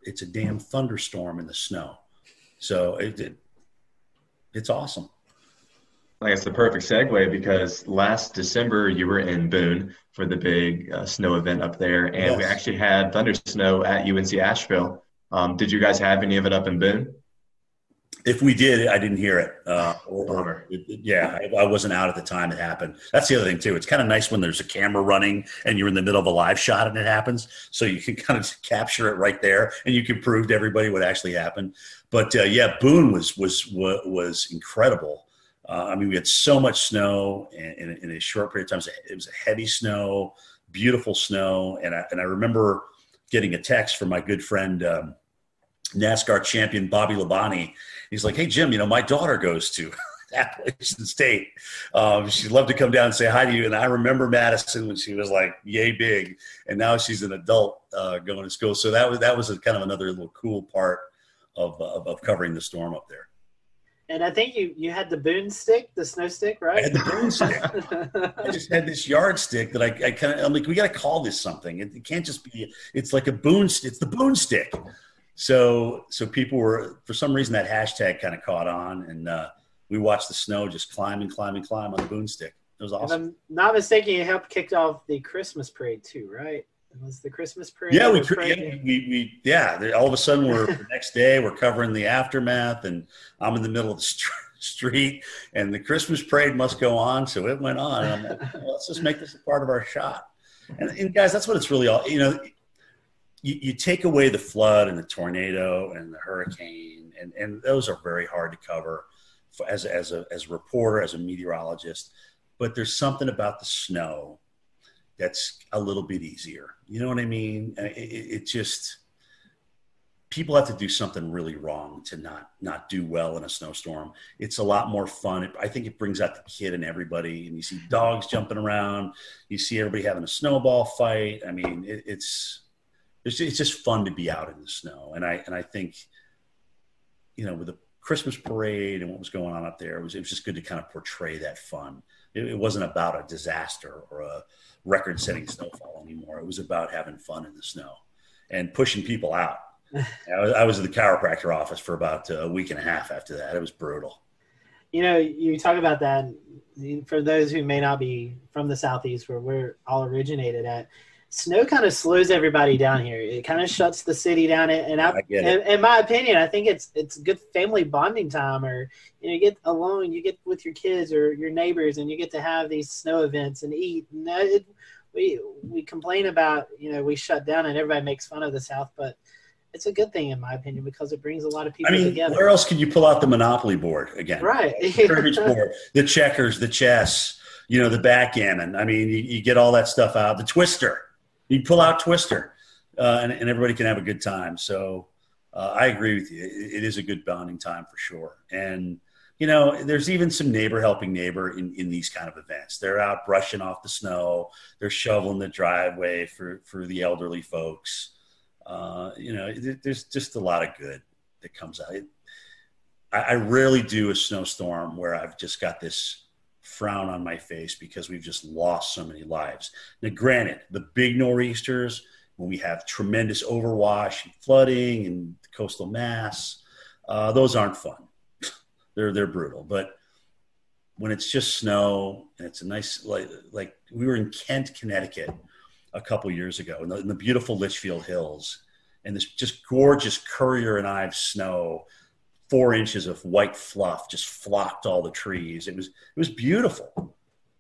it's a damn thunderstorm in the snow. So it, it it's awesome. I guess the perfect segue because last December you were in Boone for the big uh, snow event up there, and yes. we actually had thunder snow at UNC Asheville. Um, did you guys have any of it up in Boone? If we did, I didn't hear it. Uh, or, it, yeah, I, I, wasn't out at the time it happened. That's the other thing too. It's kind of nice when there's a camera running and you're in the middle of a live shot and it happens, so you can [laughs] kind of capture it right there and you can prove to everybody what actually happened. But uh, yeah, Boone was was was incredible. Uh, I mean, we had so much snow in, in, in, a short period of time. It was a heavy snow, beautiful snow, and I, and I remember getting a text from my good friend um, NASCAR champion Bobby Labonte. He's like, "Hey Jim, you know my daughter goes to [laughs] Appalachian State. Um, she'd love to come down and say hi to you." And I remember Madison when she was like yay big, and now she's an adult uh, going to school. So that was that was a, kind of another little cool part of, of, of covering the storm up there. And I think you you had the boon stick, the snow stick, right? I had the boon stick. [laughs] I just had this yardstick that I, I kind of I'm like, we got to call this something. It, it, can't just be. It's like a boon. It's the boon stick. So so people were for some reason that hashtag kind of caught on, and uh, we watched the snow just climb and climb and climb on the boon stick. It was awesome. If I'm not mistaken, you helped kick off the Christmas parade too, right? It was the Christmas parade. Yeah, we, yeah, we, we, yeah. All of a sudden, we're the next day. We're covering the aftermath, and I'm in the middle of the [laughs] street, and the Christmas parade must go on. So it went on. And I'm like, well, let's just make this a part of our shot. And, and guys, that's what it's really all. You know, you, you take away the flood and the tornado and the hurricane, and, and those are very hard to cover for, as as a as a reporter, as a meteorologist. But there's something about the snow that's a little bit easier. You know what I mean? It, it, just people have to do something really wrong to not not do well in a snowstorm. It's a lot more fun. It, I think it brings out the kid in everybody, and you see dogs jumping around. You see everybody having a snowball fight. I mean, it, it's it's it's just fun to be out in the snow, and I and I think you know with the Christmas parade and what was going on up there, it was it was just good to kind of portray that fun. It, it wasn't about a disaster or a record setting snowfall anymore. It was about having fun in the snow and pushing people out. [sighs] I, was, I was at the chiropractor office for about a week and a half after that. It was brutal. You know, you talk about that for those who may not be from the Southeast where we're all originated at. Snow kind of slows everybody down here. It kind of shuts the city down. And I, I in, in, my opinion, I think it's it's good family bonding time, or you know, you get alone, you get with your kids or your neighbors, and you get to have these snow events and eat. And it, we we complain about you know we shut down and everybody makes fun of the South, but it's a good thing in my opinion because it brings a lot of people I mean, together. Where else could you pull out the Monopoly board again? Right, the board, the checkers, the chess, you know, the backgammon. I mean, you, you, get all that stuff out. The Twister, you pull out Twister, uh, and, and everybody can have a good time. So uh, I agree with you. It, it is a good bonding time for sure, and you know, there's even some neighbor helping neighbor in, in these kind of events. They're out brushing off the snow. They're shoveling the driveway for, for the elderly folks. Uh, you know, there's just a lot of good that comes out. It, I, I rarely do a snowstorm where I've just got this frown on my face because we've just lost so many lives. Now, granted, the big nor'easters, when we have tremendous overwash and flooding and coastal mass, uh, those aren't fun [laughs] they're they're brutal. But when it's just snow and it's a nice like like we were in Kent, Connecticut a couple years ago in the, in the beautiful Litchfield Hills, and this just gorgeous Currier and Ives snow, four inches of white fluff just flocked all the trees. It was it was beautiful.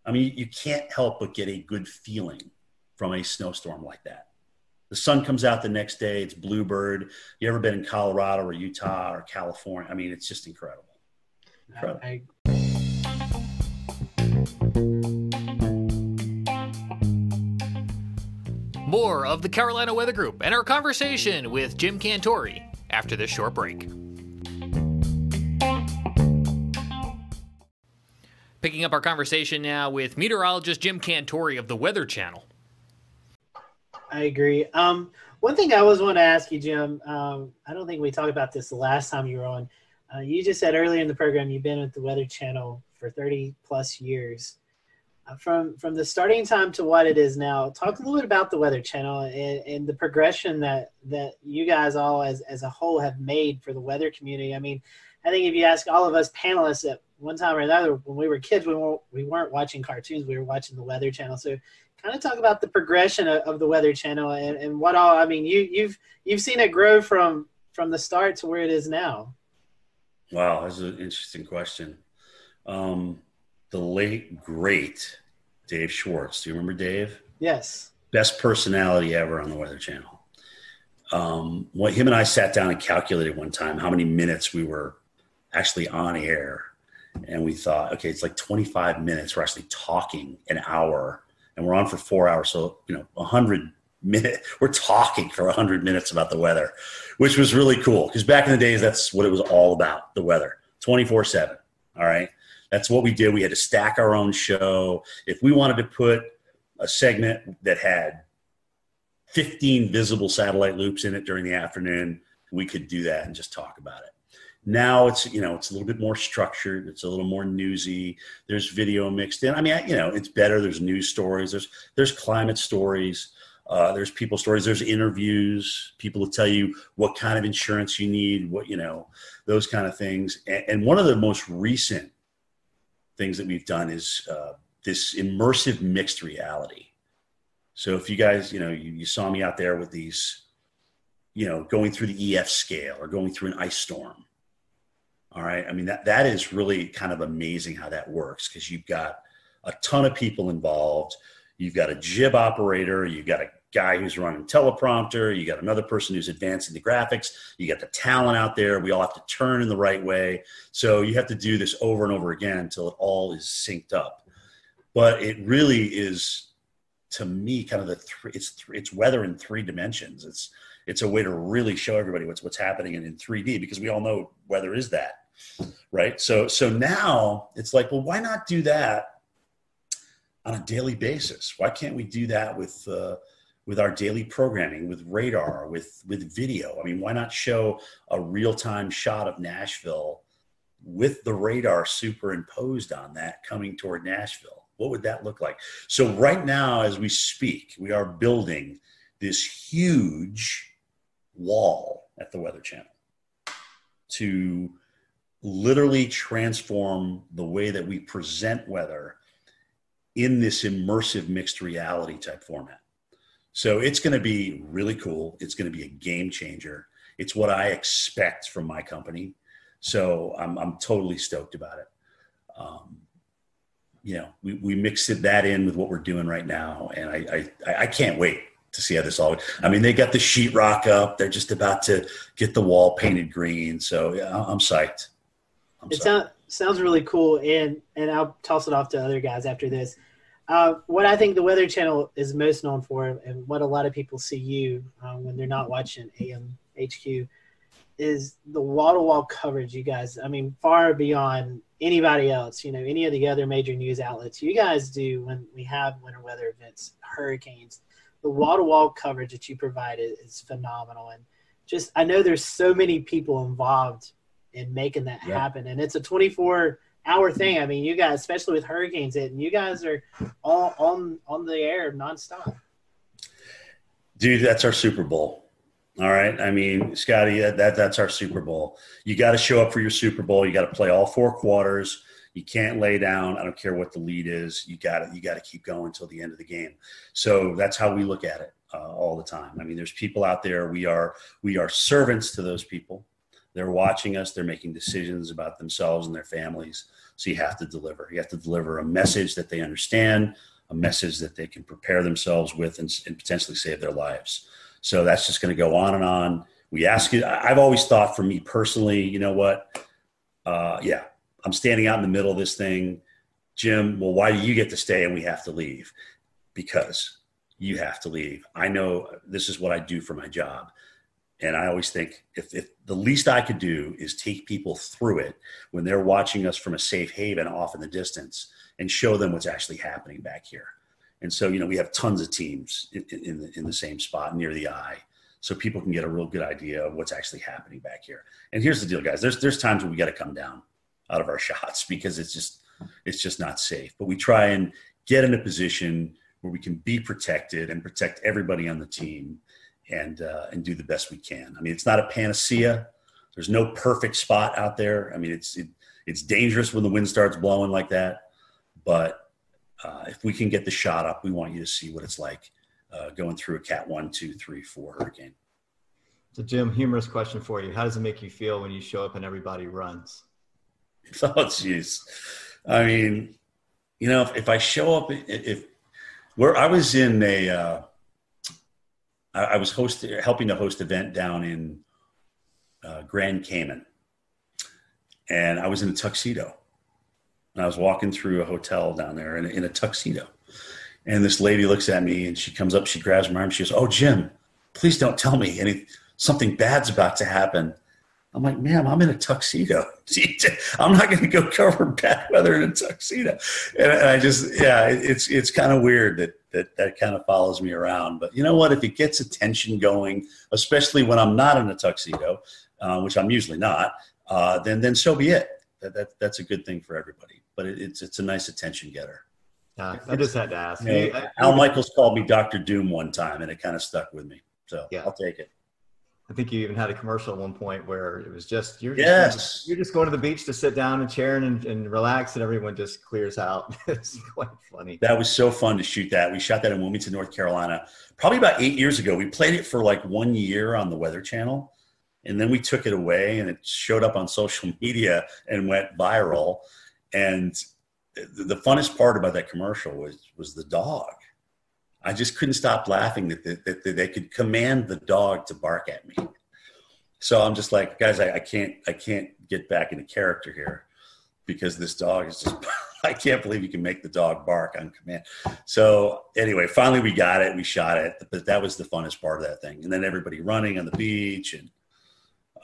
I mean, you can't help but get a good feeling from a snowstorm like that. The sun comes out the next day. It's bluebird. You ever been in Colorado or Utah or California? I mean, it's just incredible. I, More of the Carolina Weather Group and our conversation with Jim Cantore after this short break. Picking up our conversation now with meteorologist Jim Cantore of the Weather Channel. I agree. Um, one thing I always want to ask you, Jim. Um, I don't think we talked about this the last time you were on. Uh, you just said earlier in the program you've been with the Weather Channel for 30 plus years. Uh, from from the starting time to what it is now, talk a little bit about the Weather Channel and, and the progression that that you guys all as as a whole have made for the weather community. I mean, I think if you ask all of us panelists at one time or another, when we were kids, we weren't, we weren't watching cartoons, we were watching the Weather Channel. So kind of talk about the progression of, of the Weather Channel and, and what all, I mean, you, you've, you've seen it grow from, from the start to where it is now. Wow, that's an interesting question. Um, the late, great Dave Schwartz. Do you remember Dave? Yes. Best personality ever on the Weather Channel. Um, what him and I sat down and calculated one time how many minutes we were actually on air. And we thought, okay, it's like 25 minutes. We're actually talking an hour and we're on for four hours. So, you know, 100 minutes, [laughs] we're talking for 100 minutes about the weather, which was really cool. Because back in the days, that's what it was all about the weather 24 7. All right. That's what we did. We had to stack our own show. If we wanted to put a segment that had 15 visible satellite loops in it during the afternoon, we could do that and just talk about it. Now it's you know it's a little bit more structured. It's a little more newsy. There's video mixed in. I mean, you know, it's better. There's news stories. There's there's climate stories. Uh, there's people stories. There's interviews. People will tell you what kind of insurance you need. What you know, those kind of things. And, and one of the most recent things that we've done is uh, this immersive mixed reality. So if you guys, you know, you, you saw me out there with these, you know, going through the EF scale or going through an ice storm all right. I mean, that, that is really kind of amazing how that works because you've got a ton of people involved. You've got a jib operator, you've got a guy who's running teleprompter, you got another person who's advancing the graphics, you got the talent out there. We all have to turn in the right way. So you have to do this over and over again until it all is synced up. But it really is, to me, kind of the three, it's it's weather in three dimensions. It's it's a way to really show everybody what's what's happening in, in 3D because we all know weather is that, right? So so now it's like, well, why not do that on a daily basis? Why can't we do that with uh, with our daily programming, with radar, with with video? I mean, why not show a real time shot of Nashville with the radar superimposed on that coming toward Nashville? What would that look like? So right now, as we speak, we are building this huge wall at the Weather Channel to literally transform the way that we present weather in this immersive mixed reality type format. So it's going to be really cool. It's going to be a game changer. It's what I expect from my company. So I'm, I'm totally stoked about it. Um, you know, we, we mix it, that in with what we're doing right now. And I, I, I can't wait to see how this all. I mean, they got the sheetrock up. They're just about to get the wall painted green. So yeah, I'm psyched. I'm it sounds sounds really cool, and and I'll toss it off to other guys after this. Uh, what I think the Weather Channel is most known for, and what a lot of people see you uh, when they're not watching AM HQ, is the wall to wall coverage. You guys, I mean, far beyond anybody else. You know, any of the other major news outlets. You guys do when we have winter weather events, hurricanes the wall to wall coverage that you provide is, is, phenomenal. And just, I know there's so many people involved in making that yeah. happen. And it's a 24 hour thing. I mean, you guys, especially with hurricanes hitting, you guys are all on, on the air nonstop. Dude, that's our Super Bowl. All right. I mean, Scotty, that, that that's our Super Bowl. You got to show up for your Super Bowl. You got to play all four quarters. You can't lay down. I don't care what the lead is. You got to you got to keep going until the end of the game. So that's how we look at it uh, all the time. I mean, there's people out there. We are we are servants to those people. They're watching us. They're making decisions about themselves and their families. So you have to deliver. You have to deliver a message that they understand, a message that they can prepare themselves with, and, and potentially save their lives. So that's just going to go on and on. We ask you. I've always thought, for me personally, you know what? Uh, yeah, I'm standing out in the middle of this thing. Jim, well, why do you get to stay and we have to leave? Because you have to leave. I know this is what I do for my job. And I always think if, if the least I could do is take people through it when they're watching us from a safe haven off in the distance and show them what's actually happening back here. And so, you know, we have tons of teams in, in, the, in the same spot near the eye so people can get a real good idea of what's actually happening back here. And here's the deal, guys. There's there's times when we got to come down out of our [laughs] shots because it's just it's just not safe. But we try and get in a position where we can be protected and protect everybody on the team and uh, and do the best we can. I mean, it's not a panacea. There's no perfect spot out there. I mean, it's it, it's dangerous when the wind starts blowing like that. But uh, if we can get the shot up, we want you to see what it's like uh, going through a Cat one, two, three, four hurricane. So, Jim, humorous question for you: How does it make you feel when you show up and everybody runs? [laughs] Oh, jeez. I mean, you know, if, if, I show up, if where I was in a, uh, I, I was hosting, helping to host event down in uh, Grand Cayman, and I was in a tuxedo, and I was walking through a hotel down there in, in a tuxedo, and this lady looks at me and she comes up, she grabs my arm, she goes, "Oh, Jim, please don't tell me any something bad's about to happen." I'm like, ma'am, I'm in a tuxedo. [laughs] I'm not going to go [laughs] cover bad weather in a tuxedo. And I just, yeah, it's it's kind of weird that that that kind of follows me around. But you know what? If it gets attention going, especially when I'm not in a tuxedo, uh, which I'm usually not, uh, then then so be it. That, that that's a good thing for everybody. But it, it's it's a nice attention getter. Uh, I just had to ask. You know, Al Michaels called me Doctor Doom one time, and it kind of stuck with me. So yeah. I'll take it. I think you even had a commercial at one point where it was just you're just, yes. you're just going to the beach to sit down and chair and, and relax, and everyone just clears out. [laughs] it's quite funny. That was so fun to shoot that. We shot that in Wilmington, North Carolina, probably about eight years ago. We played it for like one year on the Weather Channel, and then we took it away, and it showed up on [laughs] social media and went viral. And the funnest part about that commercial was was the dog I just couldn't stop laughing that, that, that, they could command the dog to bark at me. So I'm just like, guys, I, I can't, I can't get back into character here because this dog is just, [laughs] I can't believe you can make the dog bark on command. So anyway, finally we got it, we shot it, but that was the funnest part of that thing. And then everybody running on the beach and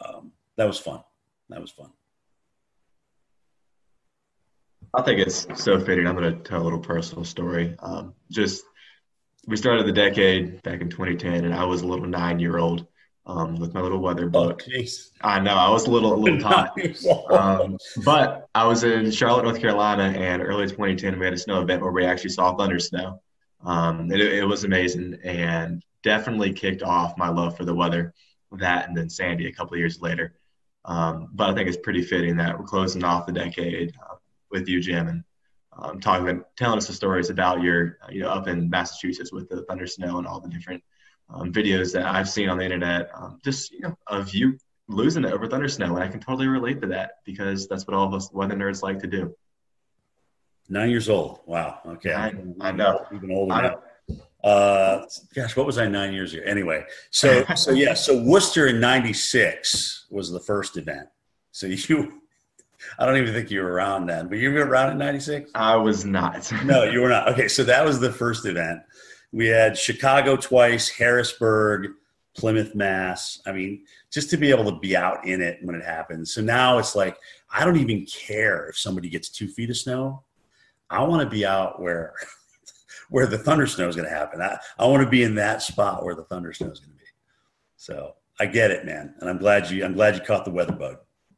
um, that was fun. That was fun. I think it's so fitting. I'm going to tell a little personal story. Um, just we started the decade back in 2010, and I was a little nine year old um, with my little weather book. Oh, I know I was a little a little [laughs] tot, um, but I was in Charlotte, North Carolina, and early 2010 we had a snow event where we actually saw thunder snow. Um, it, it was amazing and definitely kicked off my love for the weather. That and then Sandy a couple of years later. Um, but I think it's pretty fitting that we're closing off the decade uh, with you, Jim, and um, talking telling us the stories about your you know up in Massachusetts with the thunder snow and all the different um, videos that I've seen on the internet, um, just you know of you losing it over thunder snow, and I can totally relate to that because that's what all of us weather nerds like to do. Nine years old. Wow. Okay. I, I know. Even older now. Uh, gosh, what was I nine years ago? Anyway, so so yeah, so Worcester in '96 was the first event. So [laughs] you I don't even think you were around then, but you were around in 96? I was not. [laughs] no, you were not. Okay, so that was the first event. We had Chicago twice, Harrisburg, Plymouth, Mass. I mean, just to be able to be out in it when it happens. So now it's like, I don't even care if somebody gets two feet of snow. I want to be out where [laughs] where the thunder snow is going to happen. I, I want to be in that spot where the thunder snow is going to be. So I get it, man. And I'm glad you, I'm glad you caught the weather bug.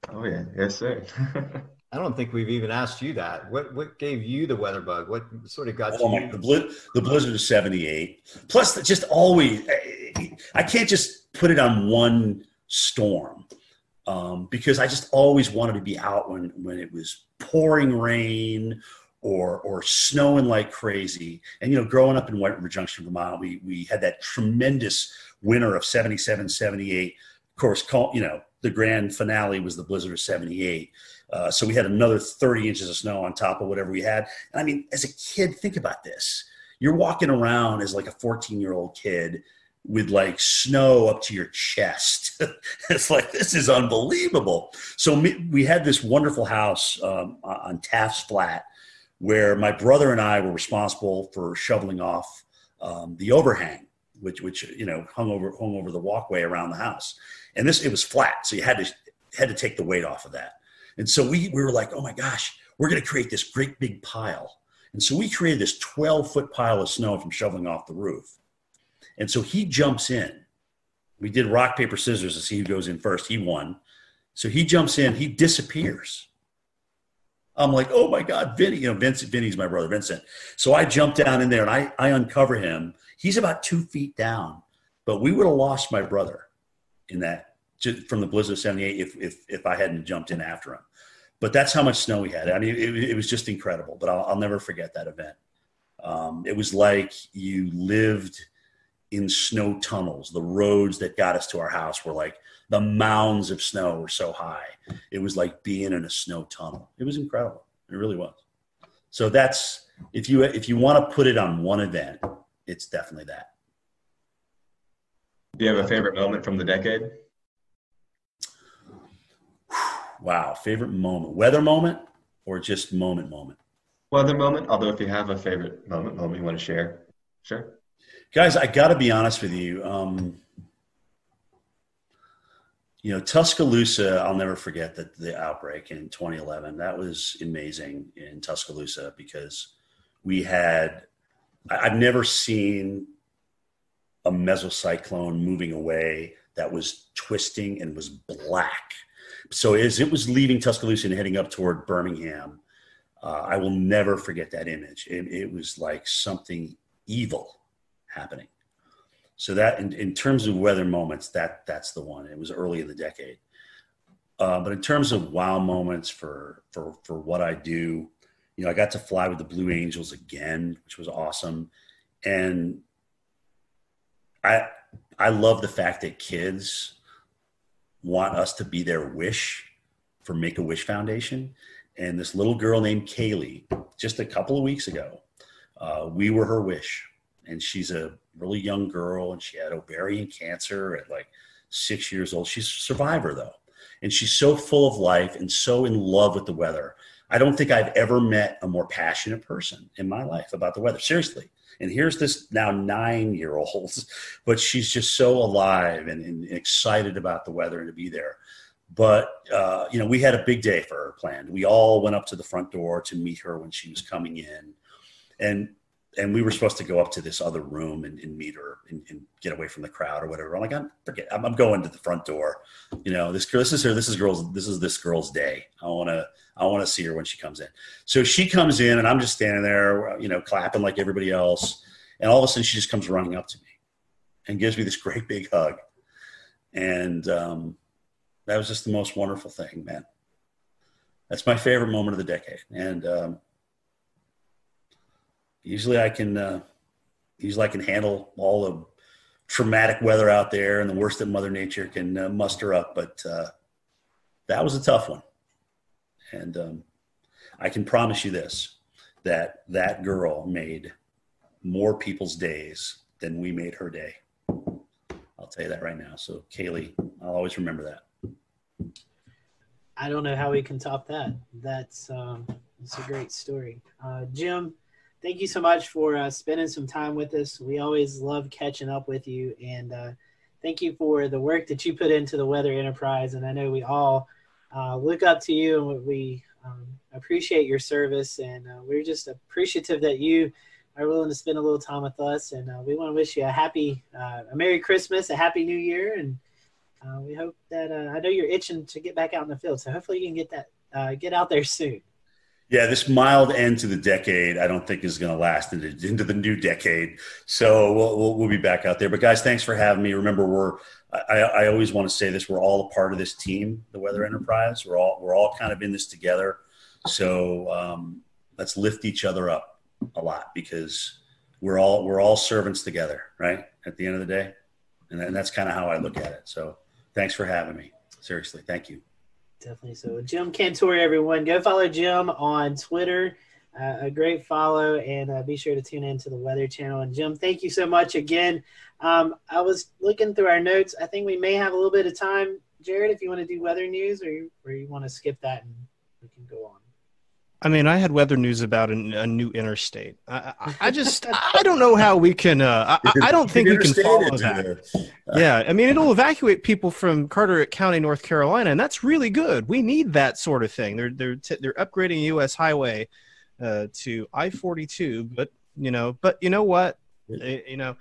Oh yeah, yes sir. [laughs] I don't think we've even asked you that. What what gave you the weather bug? What sort of got oh you? My, the, bli- the blizzard of '78. Plus, just always, I can't just put it on one storm um, because I just always wanted to be out when when it was pouring rain or or snowing like crazy. And you know, growing up in White River Junction, Vermont, we we had that tremendous winter of 77, 78. Of course, you know, the grand finale was the blizzard of 78. Uh, so we had another 30 inches of snow on top of whatever we had. And I mean, as a kid, think about this. You're walking around as like a 14 year old kid with like snow up to your chest. [laughs] it's like, this is unbelievable. So we had this wonderful house um, on Taft's Flat where my brother and I were responsible for shoveling off um, the overhang, which, which, you know, hung over, hung over the walkway around the house and this it was flat, so you had to had to take the weight off of that. And so we we were like, oh my gosh, we're going to create this great big pile, And so we created this 12 foot pile of snow from shoveling off the roof. And so he jumps in. We did rock, paper, scissors to see who goes in first. He won. So he jumps in, he disappears. I'm like, oh my God, Vinny, you know, Vincent, Vinny's my brother, Vincent. So I jump down in there and I, I uncover him. He's about two feet down, but we would have lost my brother in that from the blizzard of 78 if, if, if I hadn't jumped in after him. But that's how much snow we had. I mean, it, it was just incredible, but I'll, I'll never forget that event. Um, it was like you lived in snow tunnels. The roads that got us to our house were like the mounds of snow were so high. It was like being in a snow tunnel. It was incredible. It really was. So that's if you if you want to put it on one event, it's definitely that. Do you have a favorite moment from the decade? Wow, favorite moment, weather moment, or just moment moment? Weather moment. Although if you have a favorite moment moment you want to share, sure. Guys, I got to be honest with you. Um, you know, Tuscaloosa, I'll never forget that the outbreak in 2011. That was amazing in Tuscaloosa because we had, I've never seen a mesocyclone moving away that was twisting and was black. So as it was leaving Tuscaloosa and heading up toward Birmingham, uh, I will never forget that image. It, it was like something evil happening. So that, in, in terms of weather moments, that that's the one. It was early in the decade. Uh, but in terms of wow moments for for for what I do, you know, I got to fly with the Blue Angels again, which was awesome, and I I love the fact that kids want us to be their wish for Make a Wish Foundation. And this little girl named Kaylee, just a couple of weeks ago, uh, we were her wish and she's a really young girl and she had ovarian cancer at like six years old. She's a survivor though. And she's so full of life and so in love with the weather. I don't think I've ever met a more passionate person in my life about the weather. Seriously. And here's this now nine year old, [laughs] but she's just so alive and, and, excited about the weather and to be there. But, uh, you know, we had a big day for her planned. We all went up to the front door to meet her when she was coming in. And and we were supposed to go up to this other room and, and meet her and, and, get away from the crowd or whatever. I'm like, I'm forget. I'm, I'm, going to the front door. You know, this girl, this is her. This is girls. This is this girl's day. I want to. I want to see her when she comes in. So she comes in, and I'm just standing there, you know, clapping like everybody else. And all of a sudden, she just comes running up to me and gives me this great big hug. And um, that was just the most wonderful thing, man. That's my favorite moment of the decade. And um, usually I can uh, usually I can handle all the traumatic weather out there and the worst that Mother Nature can uh, muster up. But uh, that was a tough one, and um, I can promise you this: that that girl made more people's days than we made her day. I'll tell you that right now. So Kaylee, I'll always remember that. I don't know how we can top that. That's um, that's a great story, uh, Jim thank you so much for uh, spending some time with us. We always love catching up with you, and uh, thank you for the work that you put into the Weather Enterprise. And I know we all uh, look up to you, and we um, appreciate your service. And uh, we're just appreciative that you are willing to spend a little time with us. And uh, we want to wish you a happy, uh, a Merry Christmas, a Happy New Year, and we hope that I know you're itching to get back out in the field. So hopefully you can get that get out there soon. Yeah, this mild end to the decade, I don't think is going to last into, into the new decade. So we'll, we'll, we'll, be back out there. But guys, thanks for having me. Remember, we're I, I always want to say this: we're all a part of this team, the Weather mm-hmm. Enterprise. We're all we're all kind of in this together. So um, let's lift each other up a lot because we're all we're all servants together, right? At the end of the day, and, and that's kind of how I look at it. So thanks for having me. Seriously, thank you. Definitely. So, Jim Cantore, everyone, go follow Jim on Twitter. Uh, a great follow, and uh, be sure to tune in to the Weather Channel. And Jim, thank you so much again. Um, I was looking through our notes. I think we may have a little bit of time, Jared, if you want to do weather news, or you, or you want to skip that and we can go on. I mean, I had weather news about a, a new interstate. I, I, I, just, [laughs] I don't know how we can. Uh, I, I, don't think we can follow that. Yeah, I mean, it'll evacuate people from Carteret County, North Carolina, and that's really good. We need that sort of thing. They're they're t- they're upgrading U.S. Highway uh, to I forty two. But you know, but you know what? Eh, You know,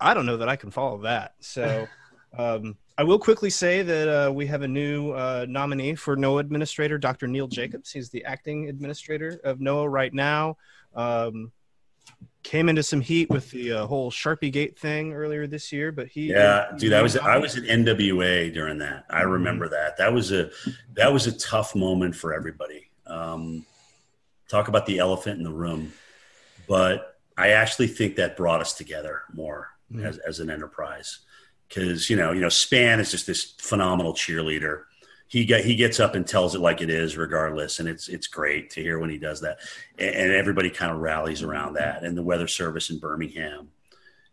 I don't know that I can follow that. So. [laughs] Um, I will quickly say that uh, we have a new uh, nominee for NOAA administrator, Dr. Neil Jacobs. He's the acting administrator of NOAA right now. Um, came into some heat with the uh, whole Sharpie Gate thing earlier this year, but he Yeah, he- dude, I was I was at NWA during that. I remember that. That was a that was a tough moment for everybody. Um, talk about the elephant in the room, but I actually think that brought us together more Mhm. as as an enterprise because you know you know Span is just this phenomenal cheerleader. He get he gets up and tells it like it is, regardless, and it's it's great to hear when he does that, and, and everybody kind of rallies around that. And the Weather Service in Birmingham,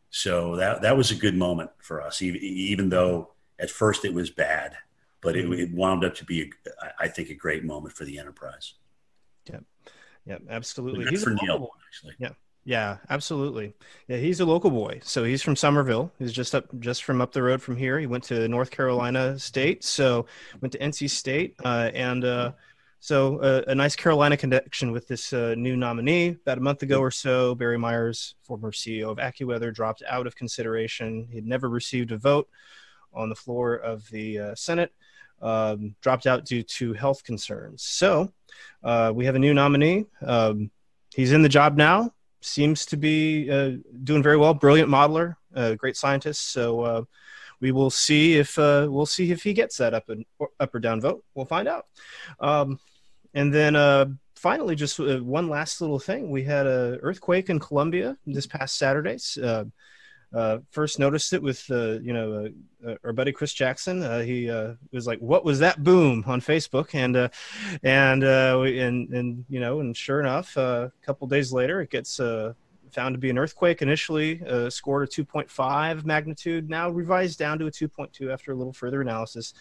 so that that was a good moment for us, even, even though at first it was bad, but it, it wound up to be, a, I- I think, a great moment for the enterprise. Yeah, absolutely. He's a local boy. actually. Yeah, absolutely. Yeah, he's a local boy. So he's from Somerville. He's just up just from up the road from here. He went to North Carolina State, so went to NC State, uh, and uh, so uh, a nice Carolina connection with this uh, new nominee. About a month ago or so, Barry Myers, former CEO of AccuWeather, dropped out of consideration. He'd never received a vote on the floor of the uh, Senate. Um, dropped out due to health concerns. So uh, we have a new nominee. Um, he's in the job now seems to be uh, doing very well. Brilliant modeler, uh, great scientist. So uh, we will see if uh, we'll see if he gets that up and up or down vote. We'll find out. Um, and then uh, finally, just one last little thing: we had a earthquake in Columbia this past Saturday. Uh, uh, first noticed it with uh, you know uh, our buddy Chris Jackson. Uh, he uh, was like, "What was that boom?" on Facebook, and uh, and uh, and and you know, and sure enough, uh, a couple days later, it gets uh, found to be an earthquake. Initially, uh, scored a 2.5 magnitude, now revised down to a 2.2 after a little further analysis.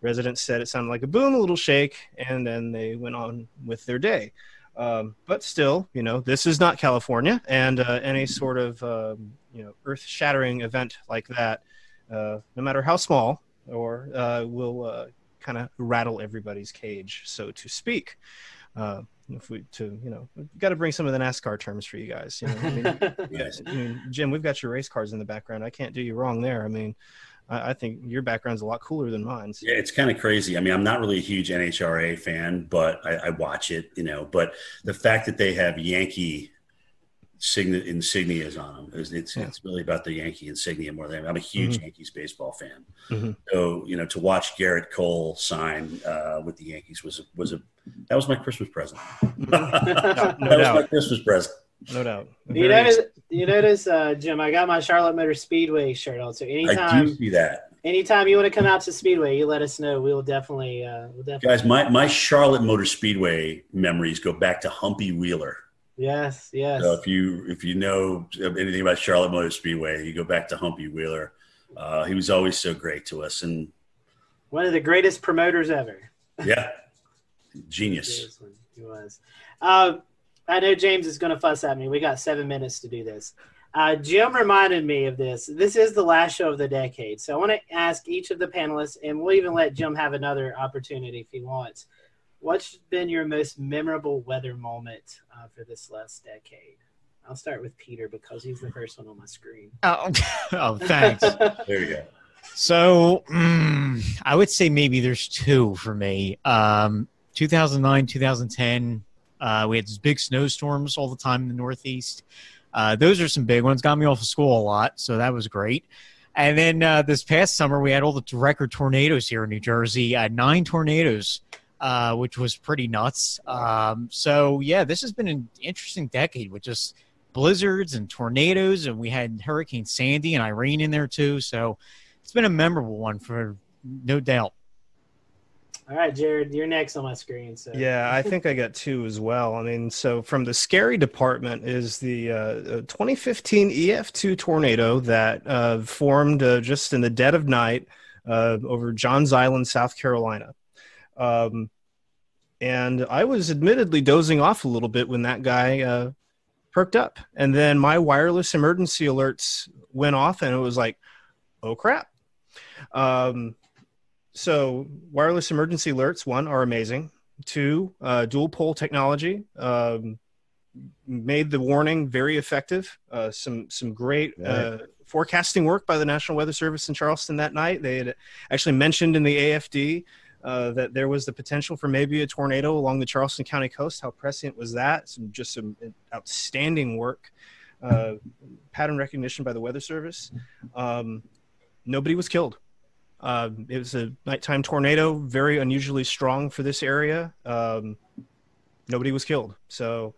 Residents said it sounded like a boom, a little shake, and then they went on with their day. Um, but still, you know, this is not California, and uh, any sort of um, you know earth-shattering event like that, uh, no matter how small, or uh, will uh, kind of rattle everybody's cage, so to speak. Uh, if we to you know, got to bring some of the NASCAR terms for you guys. You know, I mean, [laughs] Yes. I mean, Jim, we've got your race cars in the background. I can't do you wrong there. I mean, I, I think your background's a lot cooler than mine. Yeah, it's kind of crazy. I mean, I'm not really a huge NHRA fan, but I, I watch it, you know. But the fact that they have Yankee sign- insignias on them, is, it's Yeah. it's really about the Yankee insignia more than I'm a huge Yankees baseball fan. Mhm. So you know, to watch Gerrit Cole sign uh, with the Yankees was a, was a that was my Christmas present. [laughs] that no was doubt. my Christmas present. No doubt. You notice, you notice, uh, Jim. I got my Charlotte Motor Speedway shirt on. So I anytime, do see that, anytime you want to come out to Speedway, you let us know. We will definitely, uh, we'll definitely. guys. My my Charlotte Motor Speedway memories go back to Humpy Wheeler. Yes, yes. So if you if you know anything about Charlotte Motor Speedway, you go back to Humpy Wheeler. Uh, he was always so great to us, and One of the greatest promoters ever. yeah, [laughs] genius. He was. Uh, I know James is going to fuss at me. We got seven minutes to do this. Uh, Jim reminded me of this. This is the last show of the decade. So I want to ask each of the panelists, and we'll even let Jim have another opportunity if he wants. What's been your most memorable weather moment uh, for this last decade? I'll start with Peter because he's the first one on my screen. Oh, [laughs] oh thanks. [laughs] There you go. So mm, I would say maybe there's two for me. Um, 2009, 2010, uh, we had these big snowstorms all the time in the Northeast. Uh, those are some big ones. Got me off of school a lot, so that was great. And then uh, this past summer, we had all the record tornadoes here in New Jersey. Uh, nine tornadoes, uh, which was pretty nuts. Um, so yeah, this has been an interesting decade with just blizzards and tornadoes, and we had Hurricane Sandy and Irene in there too. So it's been a memorable one for no doubt. All right, Jared, you're next on my screen. So Yeah, I [laughs] think I got two as well. I mean, so from the scary department is the uh, uh, 2015 EF2 tornado that uh, formed uh, just in the dead of night uh, over Johns Island, South Carolina. Um, and I was admittedly dozing off a little bit when that guy uh, perked up. And then my wireless emergency alerts went off, and it was like, oh crap. Um, so wireless emergency alerts, one, are amazing. two, uh, dual-pol technology. Um, made the warning very effective. Uh, some some great uh, forecasting work by the National Weather Service in Charleston that night. They had actually mentioned in the AFD uh, that there was the potential for maybe a tornado along the Charleston County coast. How prescient was that? Some just some outstanding work, uh, pattern recognition by the Weather Service. Um, nobody was killed. Uh, it was a nighttime tornado, very unusually strong for this area. Um, nobody was killed. So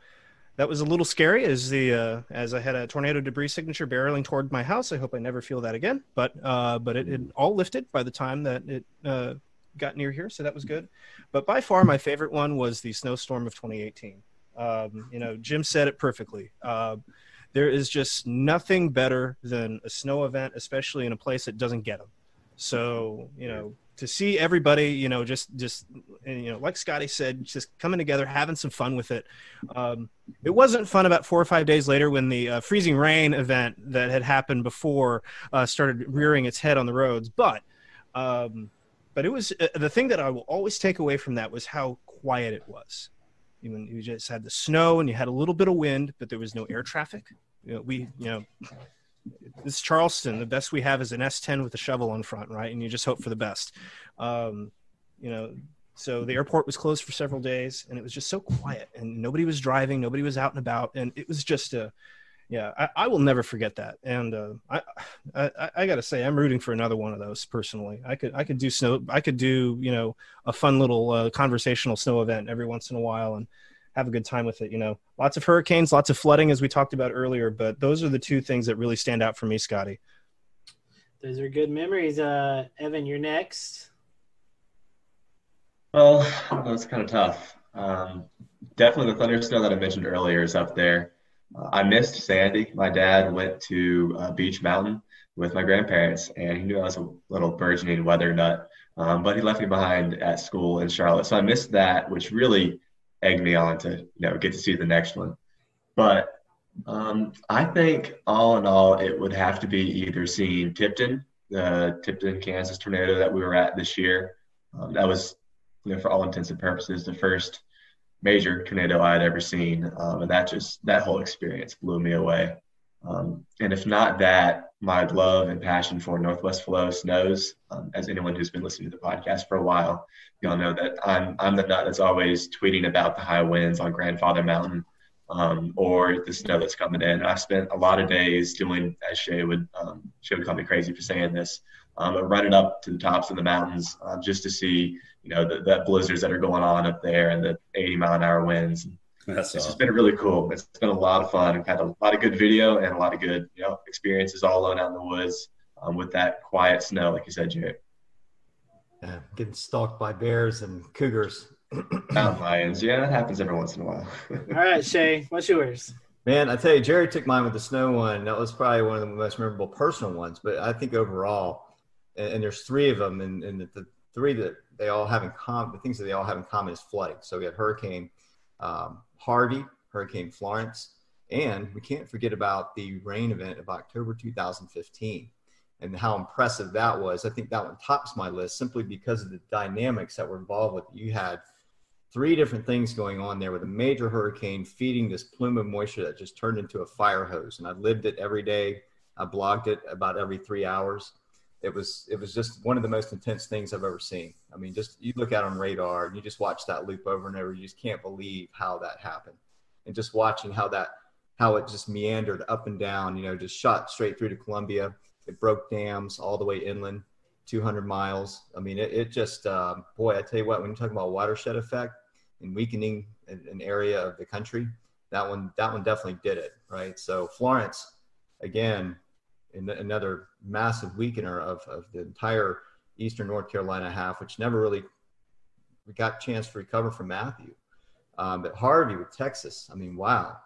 that was a little scary as the uh, as I had a tornado debris signature barreling toward my house. I hope I never feel that again. But uh, but it, it all lifted by the time that it uh, got near here, so that was good. But by far, my favorite one was the snowstorm of 2018. Um, you know, Jim said it perfectly. Uh, there is just nothing better than a snow event, especially in a place that doesn't get them. So you know, to see everybody, you know, just just you know, like Scotty said, just coming together, having some fun with it. Um, it wasn't fun about four or five days later when the uh, freezing rain event that had happened before uh, started rearing its head on the roads, but. Um, but it was uh, the thing that I will always take away from that was how quiet it was. Even you just had the snow and you had a little bit of wind, but there was no air traffic. You know, we, you know, this Charleston. The best we have is an S10 with a shovel on front, right? And you just hope for the best. Um, you know, so the airport was closed for several days, and it was just so quiet, and nobody was driving, nobody was out and about, and it was just a, yeah, I, I will never forget that. And uh, I, I, I got to say, I'm rooting for another one of those personally. I could, I could do snow, I could do, you know, a fun little uh, conversational snow event every once in a while, and have a good time with it. You know, lots of hurricanes, lots of flooding, as we talked about earlier. But those are the two things that really stand out for me, Scotty. Those are good memories. Uh, Evan, you're next. Well, that's kind of tough. Um, definitely the thunder snow that I mentioned earlier is up there. I missed Sandy. My dad went to uh, Beech Mountain with my grandparents, and he knew I was a little burgeoning weather nut. Um, but he left me behind at school in Charlotte, so I missed that, which really egged me on to you know get to see the next one. But um, I think all in all, it would have to be either seeing Tipton, the Tipton, Kansas tornado that we were at this year. Um, that was, you know, for all intents and purposes, the first major tornado I had ever seen, um, and that just that whole experience blew me away. Um, and if not that, my love and passion for Northwest Flow snows. Um, as anyone who's been listening to the podcast for a while, y'all know that I'm I'm the nut that's always tweeting about the high winds on Grandfather Mountain um, or the snow that's coming in. I spent a lot of days doing, as Shay would um, Shay would call me crazy for saying this, um, running up to the tops of the mountains uh, just to see you know the, the blizzards that are going on up there and the 80 mile an hour winds. That's it's awesome. just been really cool. It's been a lot of fun. We've had a lot of good video and a lot of good, you know, experiences all alone out in the woods um, with that quiet snow, like you said, Jay. Yeah, getting stalked by bears and cougars. [clears throat] Mountain lions. Yeah, that happens every once in a while. [laughs] all right, Shay, what's yours? Man, I tell you, Jerry took mine with the snow one. That was probably one of the most memorable personal ones. But I think overall, and, and there's three of them, and, and the, the, three that they all have in common, the things that they all have in common is flooding. So we had hurricane um, Harvey, Hurricane Florence, and we can't forget about the rain event of October 2015 and how impressive that was. I think that one tops my list simply because of the dynamics that were involved with it. You had three different things going on there with a major hurricane feeding this plume of moisture that just turned into a fire hose. And I lived it every day. I blogged it about every three hours. It was it was just one of the most intense things I've ever seen. I mean, just you look out on radar and you just watch that loop over and over. You just can't believe how that happened, and just watching how that how it just meandered up and down. You know, just shot straight through to Columbia. It broke dams all the way inland, 200 miles. I mean, it, it just um, boy, I tell you what, when you talk about watershed effect and weakening an, an area of the country, that one that one definitely did it right. So Florence, again, another massive weakener of, of the entire Eastern North Carolina half, which never really got a chance to recover from Matthew. Um, but Harvey with Texas, I mean, wow,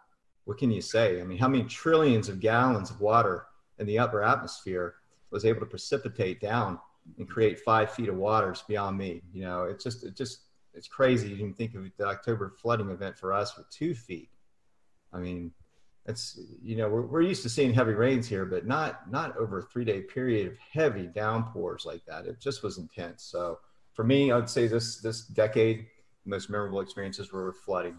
what can you say? I mean, how many trillions of gallons of water in the upper atmosphere was able to precipitate down and create five feet of water is beyond me. You know, it's just, it just, it's crazy. You can think of the October flooding event for us with two feet. I mean, it's you know we're, we're used to seeing heavy rains here but not not over a three day period of heavy downpours like that it just was intense so for me i'd say this this decade most memorable experiences were flooding.